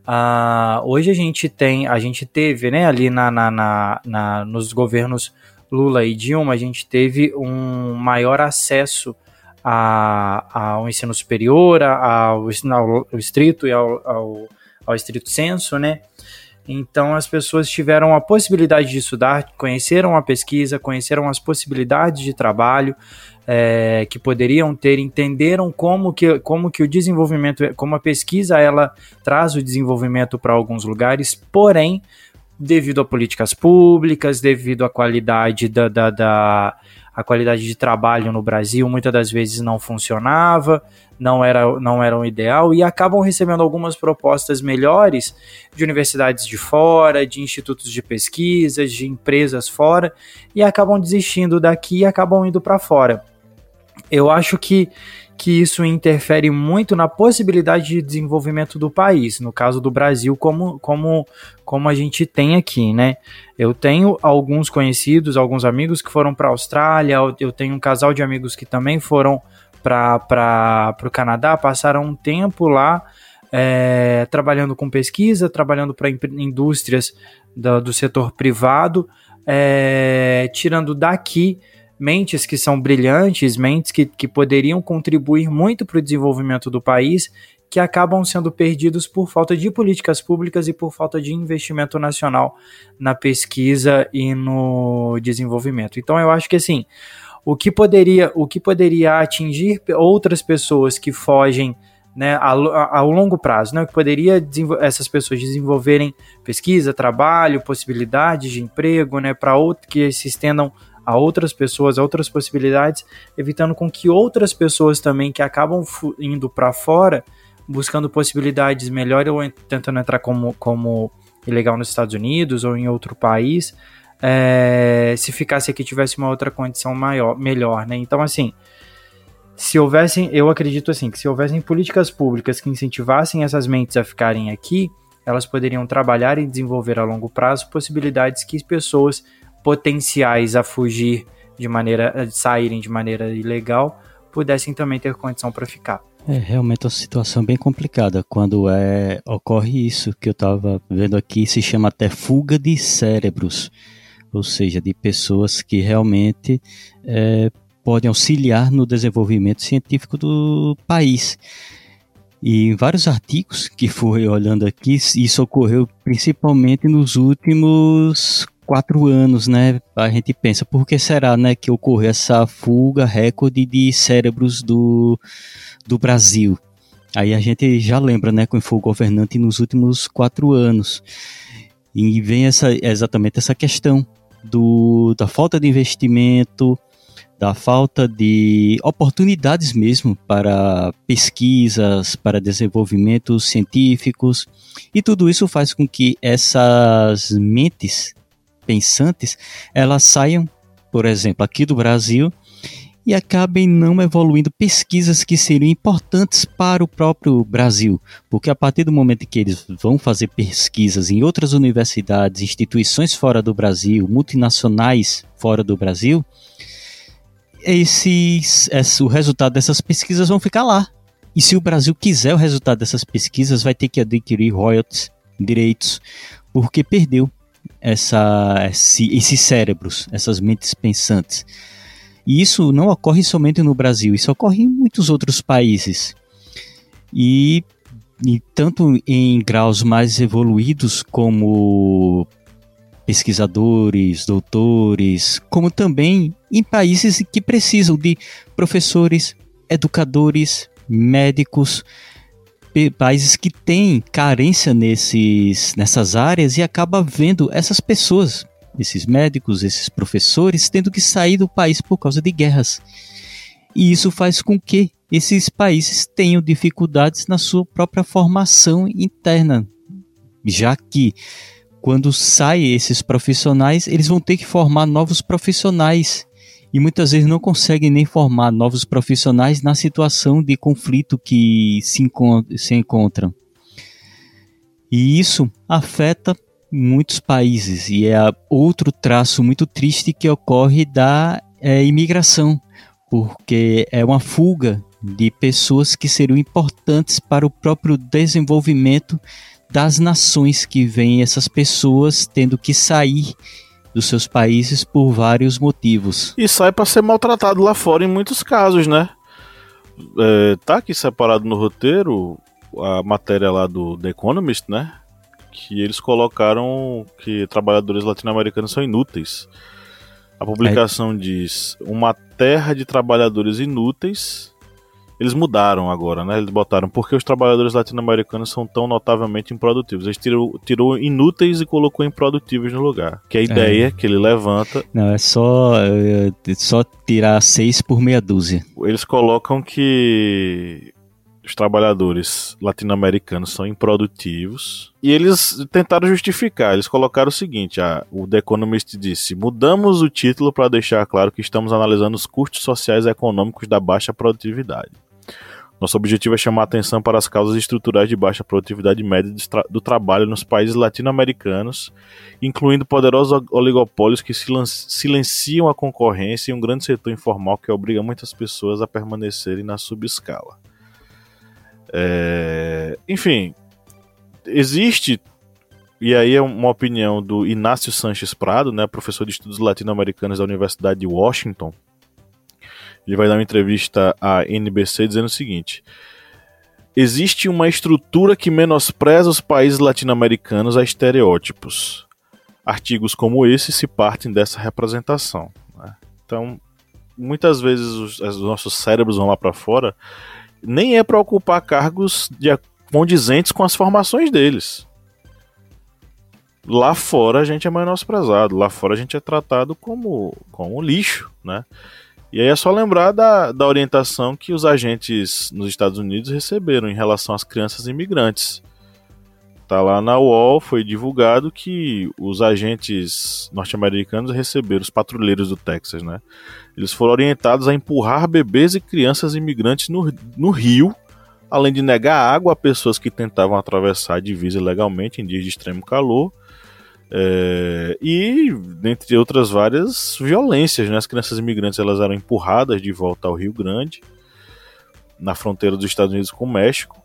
Uh, hoje a gente tem, a gente teve, né, ali na, na, na, na, nos governos Lula e Dilma, a gente teve um maior acesso a, ao ensino superior, ao, ao, ao estrito e ao, ao, ao estrito senso, né? Então as pessoas tiveram a possibilidade de estudar, conheceram a pesquisa, conheceram as possibilidades de trabalho é, que poderiam ter, entenderam como que, como que o desenvolvimento, como a pesquisa ela traz o desenvolvimento para alguns lugares, porém, devido a políticas públicas, devido à qualidade da, da, da a qualidade de trabalho no Brasil muitas das vezes não funcionava, não era, não era um ideal e acabam recebendo algumas propostas melhores de universidades de fora, de institutos de pesquisa, de empresas fora e acabam desistindo daqui e acabam indo para fora. Eu acho que que isso interfere muito na possibilidade de desenvolvimento do país, no caso do Brasil, como, como, como a gente tem aqui, né? Eu tenho alguns conhecidos, alguns amigos que foram para a Austrália, eu tenho um casal de amigos que também foram para o Canadá, passaram um tempo lá é, trabalhando com pesquisa, trabalhando para indústrias do, do, setor privado, é, tirando daqui mentes que são brilhantes, mentes que, que poderiam contribuir muito para o desenvolvimento do país, que acabam sendo perdidos por falta de políticas públicas e por falta de investimento nacional na pesquisa e no desenvolvimento. Então eu acho que assim, o que poderia, o que poderia atingir outras pessoas que fogem né, ao, longo prazo, né, que poderia essas pessoas desenvolverem pesquisa, trabalho, possibilidades de emprego, né, para que se estendam a outras pessoas, a outras possibilidades, evitando com que outras pessoas também que acabam indo para fora, buscando possibilidades melhores ou tentando entrar como, como ilegal nos Estados Unidos ou em outro país, é, se ficasse aqui tivesse uma outra condição maior, melhor, né? Então, assim, se houvessem, eu acredito assim, que se houvessem políticas públicas que incentivassem essas mentes a ficarem aqui, elas poderiam trabalhar e desenvolver a longo prazo possibilidades que pessoas potenciais a fugir de maneira, a saírem de maneira ilegal, pudessem também ter condição para ficar. É realmente uma situação bem complicada quando é ocorre isso que eu estava vendo aqui se chama até fuga de cérebros, ou seja, de pessoas que realmente é, podem auxiliar no desenvolvimento científico do país. E em vários artigos que fui olhando aqui, isso ocorreu principalmente nos últimos quatro anos, né? A gente pensa, por que será, né, que ocorreu essa fuga recorde de cérebros do, do Brasil? Aí a gente já lembra, né, quem foi o governante nos últimos quatro anos. E vem essa, exatamente essa questão do, da falta de investimento, da falta de oportunidades mesmo para pesquisas, para desenvolvimentos científicos, e tudo isso faz com que essas mentes pensantes elas saiam, por exemplo, aqui do Brasil e acabem não evoluindo pesquisas que seriam importantes para o próprio Brasil, porque a partir do momento que eles vão fazer pesquisas em outras universidades, instituições fora do Brasil, multinacionais fora do Brasil, esses, esse, o resultado dessas pesquisas vão ficar lá. E se o Brasil quiser o resultado dessas pesquisas, vai ter que adquirir royalties, direitos, porque perdeu essa, esse, esses cérebros, essas mentes pensantes. E isso não ocorre somente no Brasil, isso ocorre em muitos outros países. E, e tanto em graus mais evoluídos como pesquisadores, doutores, como também em países que precisam de professores, educadores, médicos, países que têm carência nesses, nessas áreas e acaba vendo essas pessoas, esses médicos, esses professores, tendo que sair do país por causa de guerras. E isso faz com que esses países tenham dificuldades na sua própria formação interna, já que quando saem esses profissionais, eles vão ter que formar novos profissionais e muitas vezes não conseguem nem formar novos profissionais na situação de conflito que se, se encontram. E isso afeta muitos países e é outro traço muito triste que ocorre da é, imigração, porque é uma fuga de pessoas que seriam importantes para o próprio desenvolvimento das nações que vêm essas pessoas tendo que sair dos seus países por vários motivos. E sai para ser maltratado lá fora em muitos casos, né? É, tá aqui separado no roteiro a matéria lá do The Economist, né? Que eles colocaram que trabalhadores latino-americanos são inúteis. A publicação é. diz: uma terra de trabalhadores inúteis eles mudaram agora, né? Eles botaram porque os trabalhadores latino-americanos são tão notavelmente improdutivos. Eles tirou, tirou inúteis e colocou improdutivos no lugar. Que é a ideia é. que ele levanta. Não, é só, é só tirar seis por meia dúzia. Eles colocam que os trabalhadores latino-americanos são improdutivos. E eles tentaram justificar. Eles colocaram o seguinte: ah, o The Economist disse: mudamos o título para deixar claro que estamos analisando os custos sociais e econômicos da baixa produtividade. Nosso objetivo é chamar atenção para as causas estruturais de baixa produtividade média do, tra do trabalho nos países latino-americanos, incluindo poderosos oligopólios que silenciam a concorrência e um grande setor informal que obriga muitas pessoas a permanecerem na subescala. É... Enfim, existe, e aí é uma opinião do Inácio Sanches Prado, né, professor de estudos latino-americanos da Universidade de Washington, ele vai dar uma entrevista à NBC dizendo o seguinte: Existe uma estrutura que menospreza os países latino-americanos a estereótipos. Artigos como esse se partem dessa representação. Né? Então, muitas vezes os, os, nossos cérebros vão lá para fora, nem é para ocupar cargos de, condizentes com as formações deles. Lá fora a gente é menosprezado, lá fora a gente é tratado como, como lixo, né? E aí é só lembrar da, da orientação que os agentes nos Estados Unidos receberam em relação às crianças imigrantes. Tá lá na UOL, foi divulgado que os agentes norte-americanos receberam, os patrulheiros do Texas, né? Eles foram orientados a empurrar bebês e crianças imigrantes no, no rio, além de negar água a pessoas que tentavam atravessar a divisa ilegalmente em dias de extremo calor é, e dentre outras várias violências, né? As crianças imigrantes elas eram empurradas de volta ao Rio Grande, na fronteira dos Estados Unidos com o México.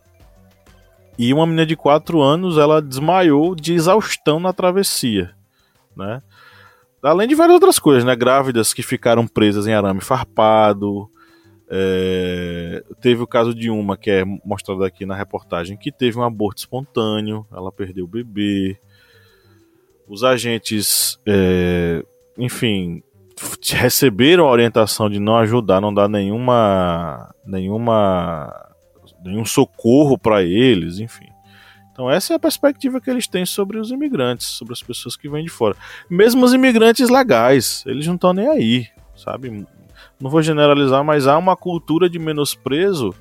E uma menina de 4 anos ela desmaiou de exaustão na travessia, né? Além de várias outras coisas, né? Grávidas que ficaram presas em arame farpado. É... Teve o caso de uma que é mostrada aqui na reportagem que teve um aborto espontâneo, ela perdeu o bebê os agentes, é, enfim, receberam a orientação de não ajudar, não dar nenhuma, nenhuma, nenhum socorro para eles, enfim. Então essa é a perspectiva que eles têm sobre os imigrantes, sobre as pessoas que vêm de fora. Mesmo os imigrantes legais, eles não estão nem aí, sabe? Não vou generalizar, mas há uma cultura de menosprezo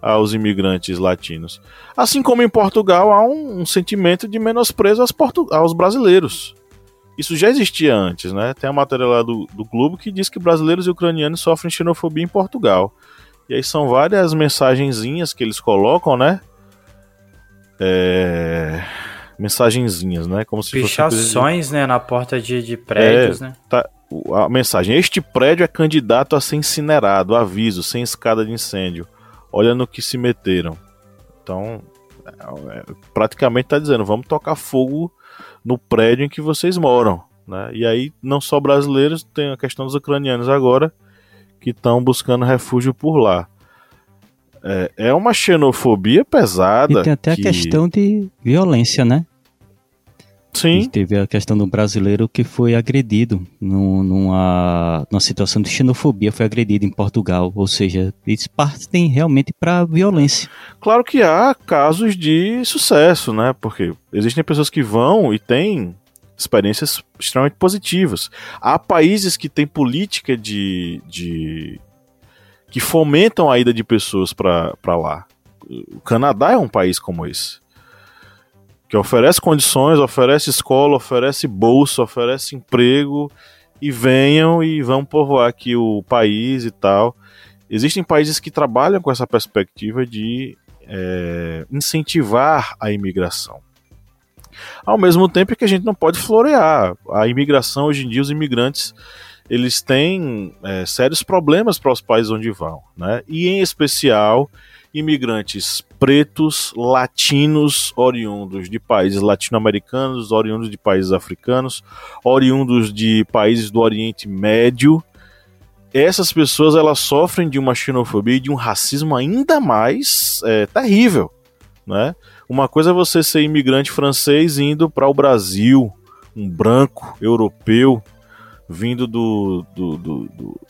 aos imigrantes latinos. Assim como em Portugal há um, um sentimento de menosprezo aos, aos, brasileiros. Isso já existia antes, né? Tem a matéria lá do, do Globo que diz que brasileiros e ucranianos sofrem xenofobia em Portugal. E aí são várias mensagenzinhas que eles colocam, né? É... Mensagenzinhas, né? Como se Pichações, né? Na porta de, de prédios, é, né? Tá, a mensagem: Este prédio é candidato a ser incinerado. Aviso, sem escada de incêndio olha no que se meteram. Então, é, é, praticamente está dizendo, vamos tocar fogo no prédio em que vocês moram. Né? E aí, não só brasileiros, tem a questão dos ucranianos agora, que estão buscando refúgio por lá. É, é uma xenofobia pesada. E tem até que... a questão de violência, né? Sim. E teve a questão do brasileiro que foi agredido numa, numa situação de xenofobia, foi agredido em Portugal. Ou seja, eles partem realmente para violência. Claro que há casos de sucesso, né? Porque existem pessoas que vão e têm experiências extremamente positivas. Há países que têm política de, de que fomentam a ida de pessoas para lá. O Canadá é um país como esse que oferece condições, oferece escola, oferece bolsa, oferece emprego e venham e vão povoar aqui o país e tal. Existem países que trabalham com essa perspectiva de é, incentivar a imigração. Ao mesmo tempo que a gente não pode florear. A imigração, hoje em dia, os imigrantes eles têm é, sérios problemas para os países onde vão. Né? E, em especial, imigrantes pretos, latinos, oriundos de países latino-americanos, oriundos de países africanos, oriundos de países do Oriente Médio. Essas pessoas elas sofrem de uma xenofobia e de um racismo ainda mais é, terrível, né? Uma coisa é você ser imigrante francês indo para o Brasil, um branco europeu vindo do, do, do, do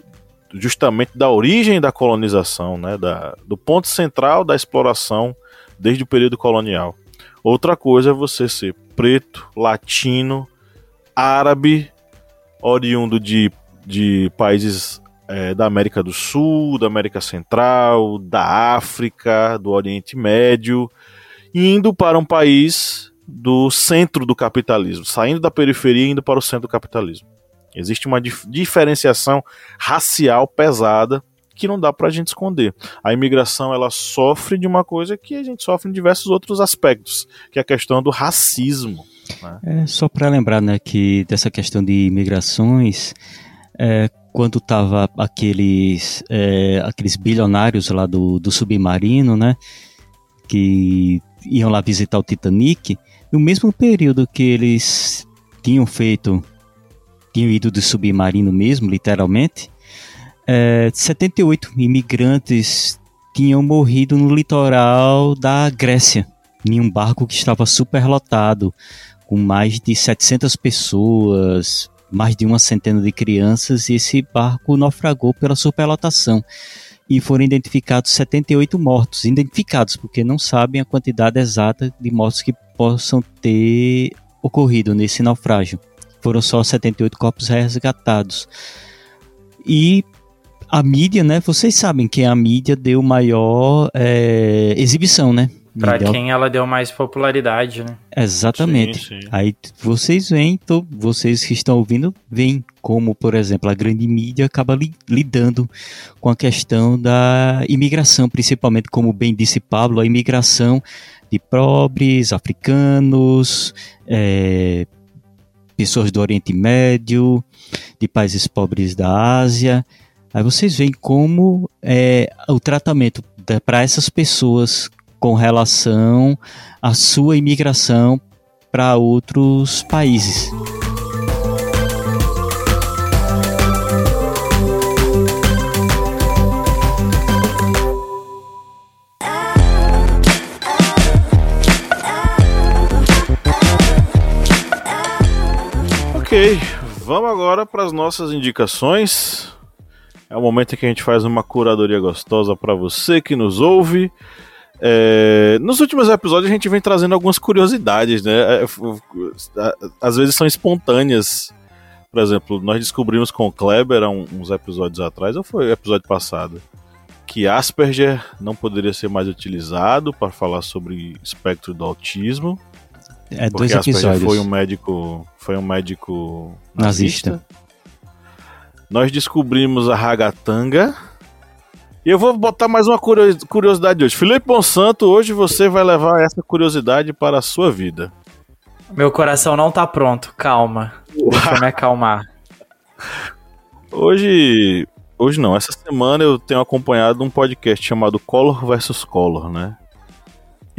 justamente da origem da colonização, né, da, do ponto central da exploração desde o período colonial. Outra coisa é você ser preto, latino, árabe, oriundo de, de países é, da América do Sul, da América Central, da África, do Oriente Médio, indo para um país do centro do capitalismo, saindo da periferia e indo para o centro do capitalismo. Existe uma dif diferenciação racial pesada que não dá pra gente esconder. A imigração ela sofre de uma coisa que a gente sofre em diversos outros aspectos, que é a questão do racismo. Né? É, só para lembrar né, que dessa questão de imigrações, é, quando tava aqueles, é, aqueles bilionários lá do, do submarino, né, que iam lá visitar o Titanic, no mesmo período que eles tinham feito, tinham ido de submarino mesmo, literalmente, é, 78 imigrantes tinham morrido no litoral da Grécia, em um barco que estava superlotado, com mais de 700 pessoas, mais de uma centena de crianças, e esse barco naufragou pela superlotação. E foram identificados 78 mortos, identificados porque não sabem a quantidade exata de mortos que possam ter ocorrido nesse naufrágio. Foram só 78 corpos resgatados. E a mídia, né? Vocês sabem que a mídia deu maior é, exibição, né? Para quem ela deu mais popularidade, né? Exatamente. Sim, sim. Aí vocês veem, tô, vocês que estão ouvindo, veem como, por exemplo, a grande mídia acaba li, lidando com a questão da imigração, principalmente, como bem disse Pablo, a imigração de pobres, africanos, é, pessoas do Oriente Médio, de países pobres da Ásia. Aí vocês veem como é, o tratamento para essas pessoas com relação à sua imigração para outros países. Ok, vamos agora para as nossas indicações. É o momento em que a gente faz uma curadoria gostosa para você que nos ouve. É, nos últimos episódios a gente vem trazendo algumas curiosidades, né? É, às vezes são espontâneas. Por exemplo, nós descobrimos com o Kleber há uns episódios atrás, ou foi o episódio passado, que Asperger não poderia ser mais utilizado para falar sobre espectro do autismo. É dois episódios. Foi um médico, foi um médico nazista. nazista. Nós descobrimos a ragatanga. E eu vou botar mais uma curiosidade hoje. Felipe Monsanto, hoje você vai levar essa curiosidade para a sua vida. Meu coração não tá pronto, calma. Deixa eu me acalmar. Hoje. Hoje não, essa semana eu tenho acompanhado um podcast chamado Color versus Color, né?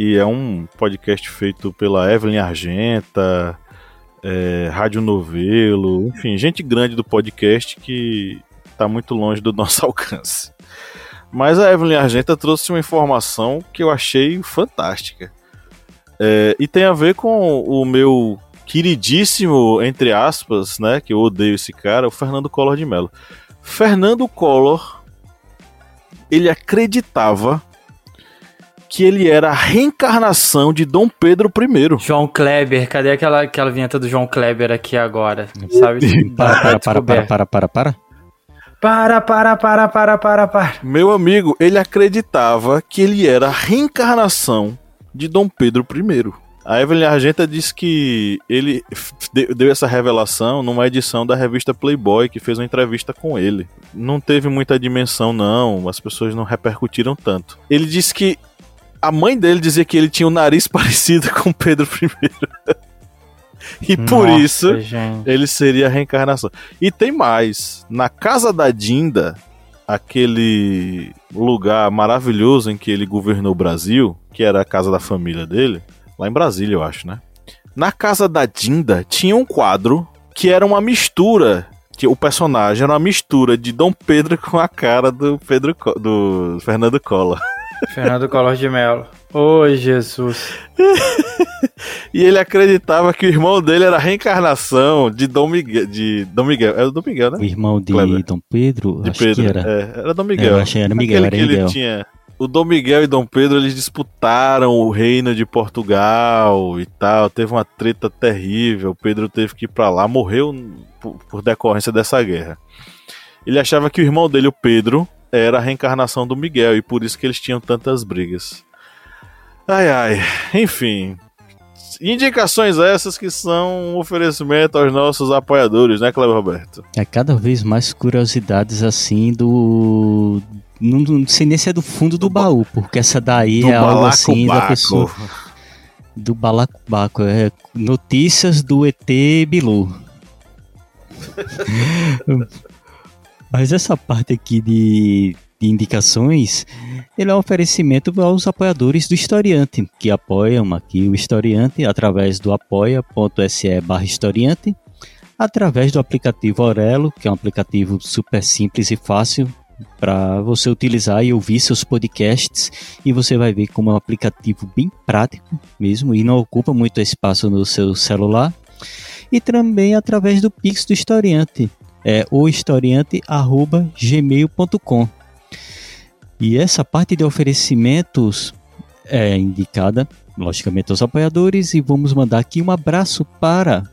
E é um podcast feito pela Evelyn Argenta, é, Rádio Novelo, enfim, gente grande do podcast que está muito longe do nosso alcance. Mas a Evelyn Argenta trouxe uma informação que eu achei fantástica. É, e tem a ver com o meu queridíssimo, entre aspas, né, que eu odeio esse cara, o Fernando Collor de Mello. Fernando Collor, ele acreditava que ele era a reencarnação de Dom Pedro I. João Kleber, cadê aquela, aquela vinheta do João Kleber aqui agora? Sabe? para, para, para, para, para, para, para. Para, para, para, para, para, para. Meu amigo, ele acreditava que ele era a reencarnação de Dom Pedro I. A Evelyn Argenta disse que ele deu essa revelação numa edição da revista Playboy, que fez uma entrevista com ele. Não teve muita dimensão, não, as pessoas não repercutiram tanto. Ele disse que a mãe dele dizia que ele tinha um nariz parecido com Pedro I. e por Nossa, isso gente. ele seria a reencarnação. E tem mais. Na casa da Dinda, aquele lugar maravilhoso em que ele governou o Brasil, que era a casa da família dele, lá em Brasília, eu acho, né? Na casa da Dinda tinha um quadro que era uma mistura que o personagem era uma mistura de Dom Pedro com a cara do Pedro do Fernando Collor. Fernando Collor de Mello. Ô, oh, Jesus. e ele acreditava que o irmão dele era a reencarnação de Dom Miguel. De Dom Miguel. Era o Dom Miguel, né? O irmão de Kleber. Dom Pedro? De Pedro. era. É, era Dom Miguel. É, eu achei era Miguel, era Miguel. Ele tinha, o Dom Miguel e Dom Pedro eles disputaram o reino de Portugal e tal. Teve uma treta terrível. Pedro teve que ir para lá, morreu por decorrência dessa guerra. Ele achava que o irmão dele, o Pedro, era a reencarnação do Miguel e por isso que eles tinham tantas brigas. Ai ai, enfim. Indicações essas que são um oferecimento aos nossos apoiadores, né, Cleber Roberto? É cada vez mais curiosidades assim do não, não sei nem se é do fundo do, Do ba- baú, porque essa daí é algo assim da pessoa. Do balacobaco. É notícias do ET Bilu. Mas essa parte aqui de, de indicações, ele é um oferecimento aos apoiadores do Historiante, que apoiam aqui o Historiante através do apoia.se barra Historiante, através do aplicativo Orelo, que é um aplicativo super simples e fácil para você utilizar e ouvir seus podcasts e você vai ver como é um aplicativo bem prático mesmo e não ocupa muito espaço no seu celular e também através do Pix do Historiante é o historiante@gmail.com e essa parte de oferecimentos é indicada logicamente aos apoiadores e vamos mandar aqui um abraço para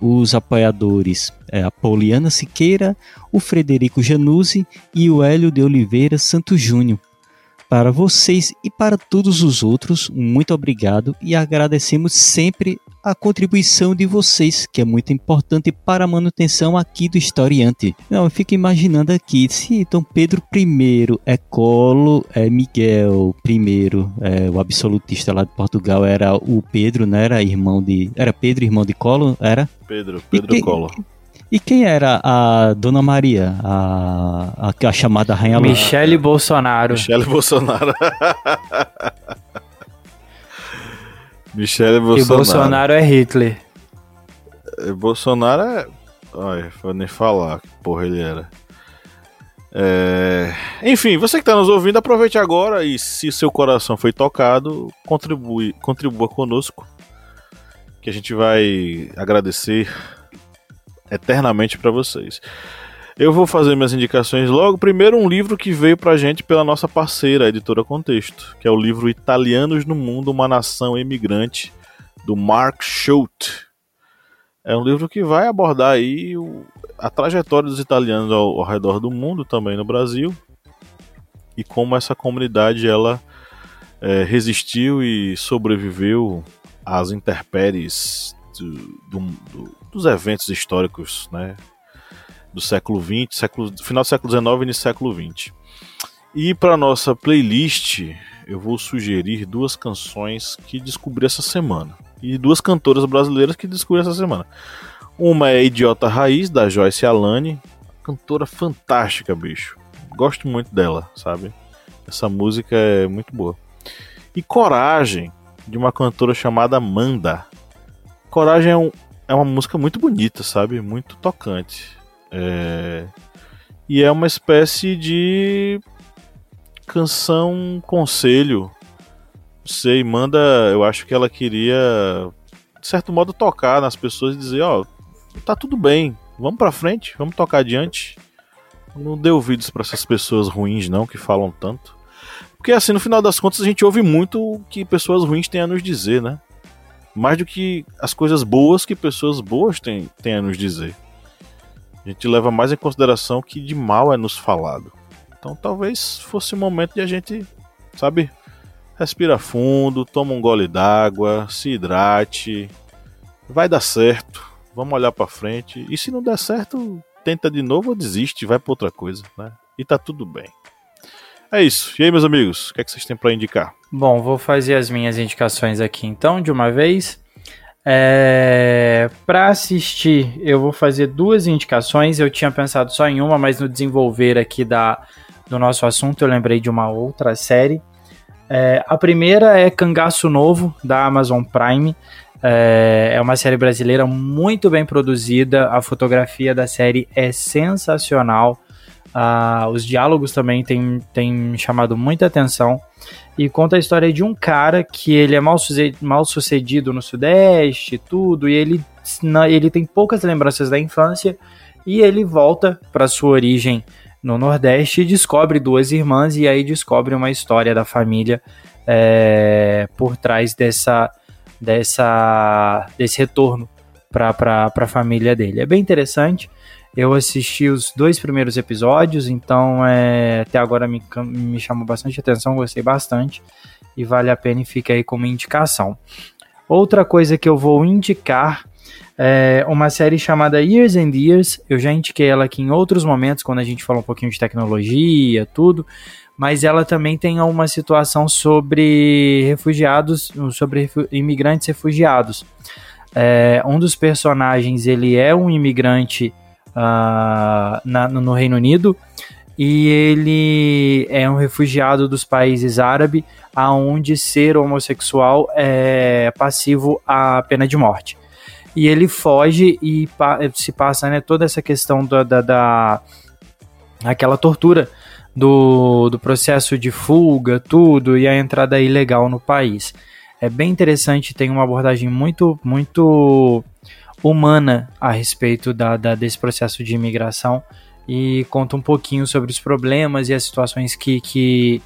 os apoiadores é, a Pauliana Siqueira, o Frederico Januzzi e o Hélio de Oliveira Santos Júnior. Para vocês e para todos os outros, muito obrigado e agradecemos sempre a contribuição de vocês, que é muito importante para a manutenção aqui do Historiante. Não, eu fico imaginando aqui, se Dom Pedro I é Colo, é Miguel I, é, o absolutista lá de Portugal era o Pedro, né? Era irmão de. Era Pedro, irmão de Colo? Era? Pedro, E Pedro quem- Collor. E quem era a Dona Maria, a, a, a chamada Rainha Michele Bolsonaro. Michele Bolsonaro. Michele E Bolsonaro. Bolsonaro é Hitler. Eh, Bolsonaro é. Olha, vou nem falar que porra ele era. É, Enfim, você que está nos ouvindo, aproveite agora e se seu coração foi tocado, contribui, contribua conosco, que a gente vai agradecer eternamente para vocês. Eu vou fazer minhas indicações logo. Primeiro, um livro que veio pra gente pela nossa parceira, a editora Contexto, que é o livro Italianos no Mundo, uma Nação Imigrante, do Mark Schultz. É um livro que vai abordar aí a trajetória dos italianos ao, ao redor do mundo, também no Brasil, e como essa comunidade ela é, resistiu e sobreviveu às intempéries do- do- do- dos eventos históricos, né, do século XX, século, final do século XIX e início do século XX. E para nossa playlist, eu vou sugerir duas canções que descobri essa semana. E duas cantoras brasileiras que descobri essa semana. Uma é Idiota Raiz, da Joyce Alane. Cantora fantástica, bicho. Gosto muito dela, sabe? Essa música é muito boa. E Coragem, de uma cantora chamada Manda. Coragem é, um- é uma música muito bonita, sabe? Muito tocante. É, E é uma espécie de canção conselho. Não sei, manda. Eu acho que ela queria, de certo modo, tocar nas pessoas e dizer: Ó, tá tudo bem, vamos pra frente, vamos tocar adiante. Não dê ouvidos pra essas pessoas ruins, não, que falam tanto. Porque, assim, no final das contas, a gente ouve muito o que pessoas ruins têm a nos dizer, né? Mais do que as coisas boas que pessoas boas têm, têm a nos dizer. A gente leva mais em consideração que de mal é nos falado. Então talvez fosse o momento de a gente, sabe, respira fundo, toma um gole d'água, se hidrate. Vai dar certo. Vamos olhar pra frente. E se não der certo, tenta de novo ou desiste, vai pra outra coisa, né? E tá tudo bem. É isso. E aí, meus amigos, o que, é que vocês têm pra indicar? Bom, vou fazer as minhas indicações aqui então, de uma vez. É... Para assistir, eu vou fazer duas indicações. Eu tinha pensado só em uma, mas no desenvolver aqui da, do nosso assunto eu lembrei de uma outra série. É, a primeira é Cangaço Novo, da Amazon Prime. É, é uma série brasileira muito bem produzida. A fotografia da série é sensacional. Ah, os diálogos também têm, me chamado muita atenção. E conta a história de um cara que ele é mal, mal sucedido no Sudeste tudo. E ele, na- ele tem poucas lembranças da infância. E ele volta para sua origem no Nordeste e descobre duas irmãs. E aí descobre uma história da família é, por trás dessa, dessa, desse retorno para a família dele. É bem interessante. Eu assisti os dois primeiros episódios, então é, até agora me, me chamou bastante atenção, gostei bastante e vale a pena e fica aí como indicação. Outra coisa que eu vou indicar é uma série chamada Years and Years. Eu já indiquei ela aqui em outros momentos, quando a gente falou um pouquinho de tecnologia, tudo. mas ela também tem uma situação sobre refugiados, sobre imigrantes refugiados. É, um dos personagens ele é um imigrante uh, na, no Reino Unido e ele é um refugiado dos países árabes, aonde ser homossexual é passivo à pena de morte. E ele foge e pa se passa né, toda essa questão da, da, da aquela tortura do, do processo de fuga, tudo, e a entrada ilegal no país. É bem interessante, tem uma abordagem muito, muito humana a respeito da, da, desse processo de imigração e conta um pouquinho sobre os problemas e as situações que, que,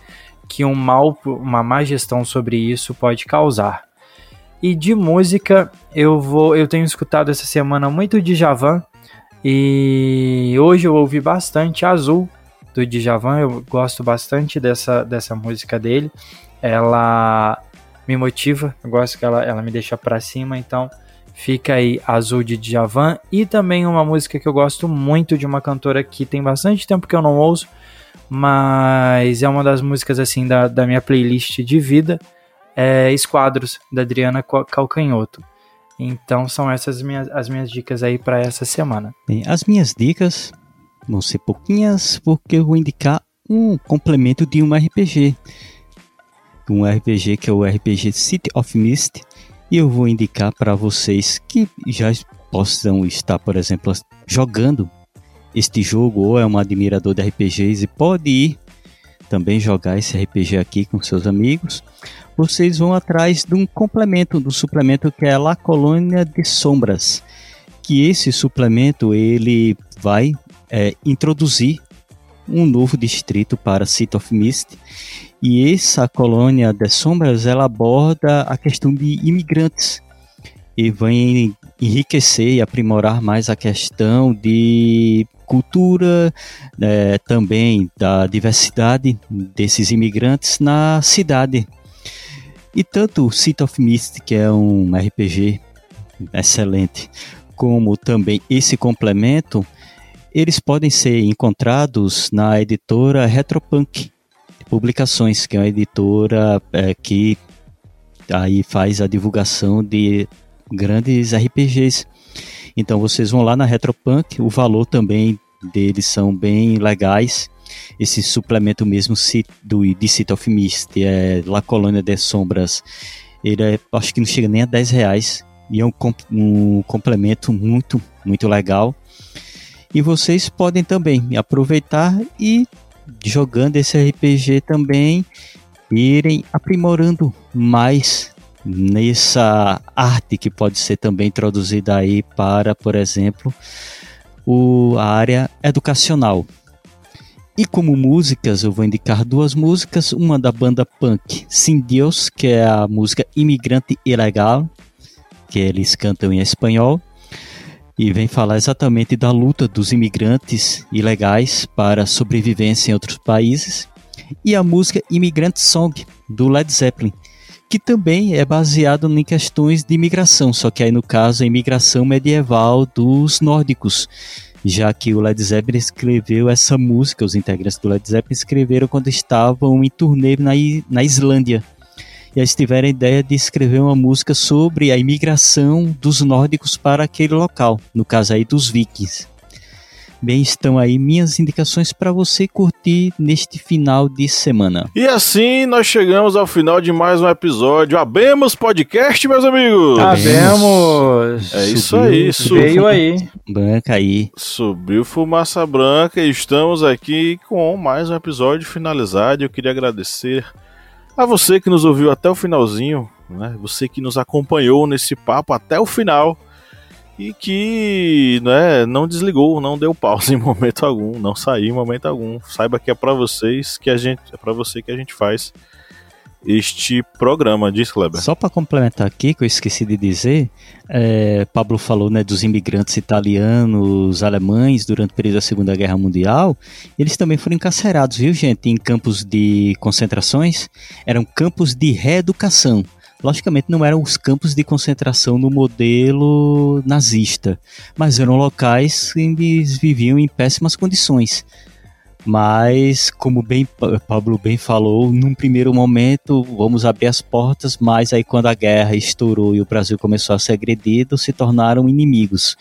que um mal, uma má gestão sobre isso pode causar. E de música, eu vou, eu tenho escutado essa semana muito de Javan e hoje eu ouvi bastante Azul do Djavan, eu gosto bastante dessa, dessa música dele. Ela me motiva, eu gosto que ela, ela me deixa para cima, então fica aí Azul de Djavan e também uma música que eu gosto muito de uma cantora que tem bastante tempo que eu não ouço, mas é uma das músicas assim da, da minha playlist de vida, é Esquadros, da Adriana Calcanhoto. Então são essas minhas, as minhas dicas aí para essa semana. Bem, as minhas dicas vão ser pouquinhas porque eu vou indicar um complemento de um RPG. Um RPG que é o RPG City of Mist. E eu vou indicar para vocês que já possam estar, por exemplo, jogando este jogo ou é um admirador de RPGs e pode ir também jogar esse RPG aqui com seus amigos. Vocês vão atrás de um complemento, do suplemento que é La Colônia de Sombras, que esse suplemento ele vai é, introduzir um novo distrito para City of Mist e essa colônia de sombras ela aborda a questão de imigrantes. E vai enriquecer e aprimorar mais a questão de cultura, é, também da diversidade desses imigrantes na cidade. E tanto o City of Mist, que é um RPG excelente, como também esse complemento, eles podem ser encontrados na editora Retropunk Publicações, que é uma editora é, que aí faz a divulgação de grandes RPGs. Então vocês vão lá na Retropunk, o valor também deles são bem legais esse suplemento mesmo do, de City of Mist, é La Colônia de Sombras, ele é, acho que não chega nem a 10 reais e é um, um complemento muito, muito legal. E vocês podem também aproveitar e jogando esse RPG também irem aprimorando mais nessa arte que pode ser também introduzida aí para, por exemplo, o, a área educacional. E como músicas, eu vou indicar duas músicas, uma da banda punk Sim Deus, que é a música Imigrante Ilegal, que eles cantam em espanhol, e vem falar exatamente da luta dos imigrantes ilegais para sobrevivência em outros países, e a música Immigrant Song, do Led Zeppelin, que também é baseado em questões de imigração, só que aí no caso a imigração medieval dos nórdicos, já que o Led Zeppelin escreveu essa música, os integrantes do Led Zeppelin escreveram quando estavam em turnê na, na Islândia. E eles tiveram a ideia de escrever uma música sobre a imigração dos nórdicos para aquele local, no caso aí dos vikings. Bem, estão aí minhas indicações para você curtir neste final de semana. E assim nós chegamos ao final de mais um episódio. Abemos podcast, meus amigos! Abemos! É isso aí, veio aí. Branca aí. Subiu fumaça branca e estamos aqui com mais um episódio finalizado. Eu queria agradecer a você que nos ouviu até o finalzinho, né? Você que nos acompanhou nesse papo até o final e que né, não desligou, não deu pausa em momento algum, não saiu em momento algum. Saiba que é para vocês que a gente, é para você que a gente faz este programa, diz Kleber. Só para complementar aqui, que eu esqueci de dizer, é, Pablo falou né, dos imigrantes italianos, alemães durante o período da Segunda Guerra Mundial, eles também foram encarcerados, viu gente, em campos de concentrações, eram campos de reeducação. Logicamente não eram os campos de concentração no modelo nazista, mas eram locais onde eles viviam em péssimas condições. Mas, como bem Pablo bem falou, num primeiro momento vamos abrir as portas, mas aí quando a guerra estourou e o Brasil começou a ser agredido, se tornaram inimigos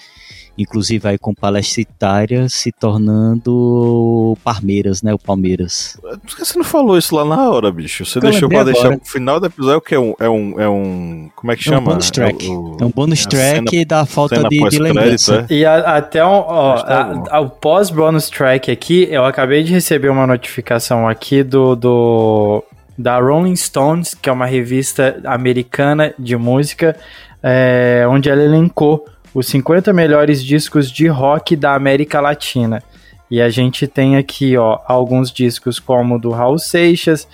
inclusive aí com Palestra Itália se tornando Palmeiras, né? O Palmeiras. Por que você não falou isso lá na hora, bicho? Você deixou pra deixar o final do episódio que é um, é um, é um. Como é que chama? É um bonus track. É, o, é um bonus track cena, da falta de, de lembrança. É? E a, até um, ó, tá a, o pós-bonus track aqui, eu acabei de receber uma notificação aqui do, do da Rolling Stones, que é uma revista americana de música, é, onde ela elencou os 50 melhores discos de rock da América Latina. E a gente tem aqui, ó, alguns discos como do Raul Seixas,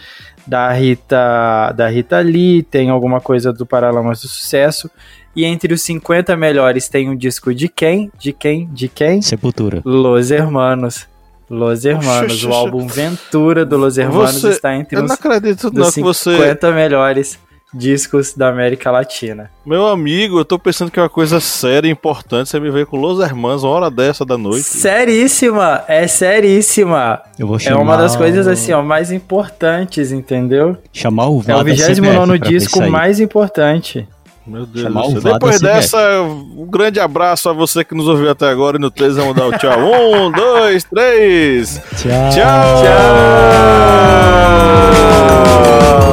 da Rita, da Rita Lee, tem alguma coisa do Paralamas do Sucesso. E entre os 50 melhores tem um disco de quem? De quem? De quem? Sepultura. Los Hermanos. Los Hermanos, o álbum Ventura do Los Hermanos você, está entre os, acredito, não, 50 você... melhores discos da América Latina. Meu amigo, eu tô pensando que é uma coisa séria e importante. Você me veio com Los Hermanos uma hora dessa da noite. Seríssima! É seríssima! Eu vou chamar... É uma das coisas assim, ó, mais importantes, entendeu? Chamar o Vada É o 29 disco mais importante. Meu Deus do céu. Depois dessa, um grande abraço a você que nos ouviu até agora e no 3 vamos dar o tchau. um, dois, três. Tchau. Tchau. tchau.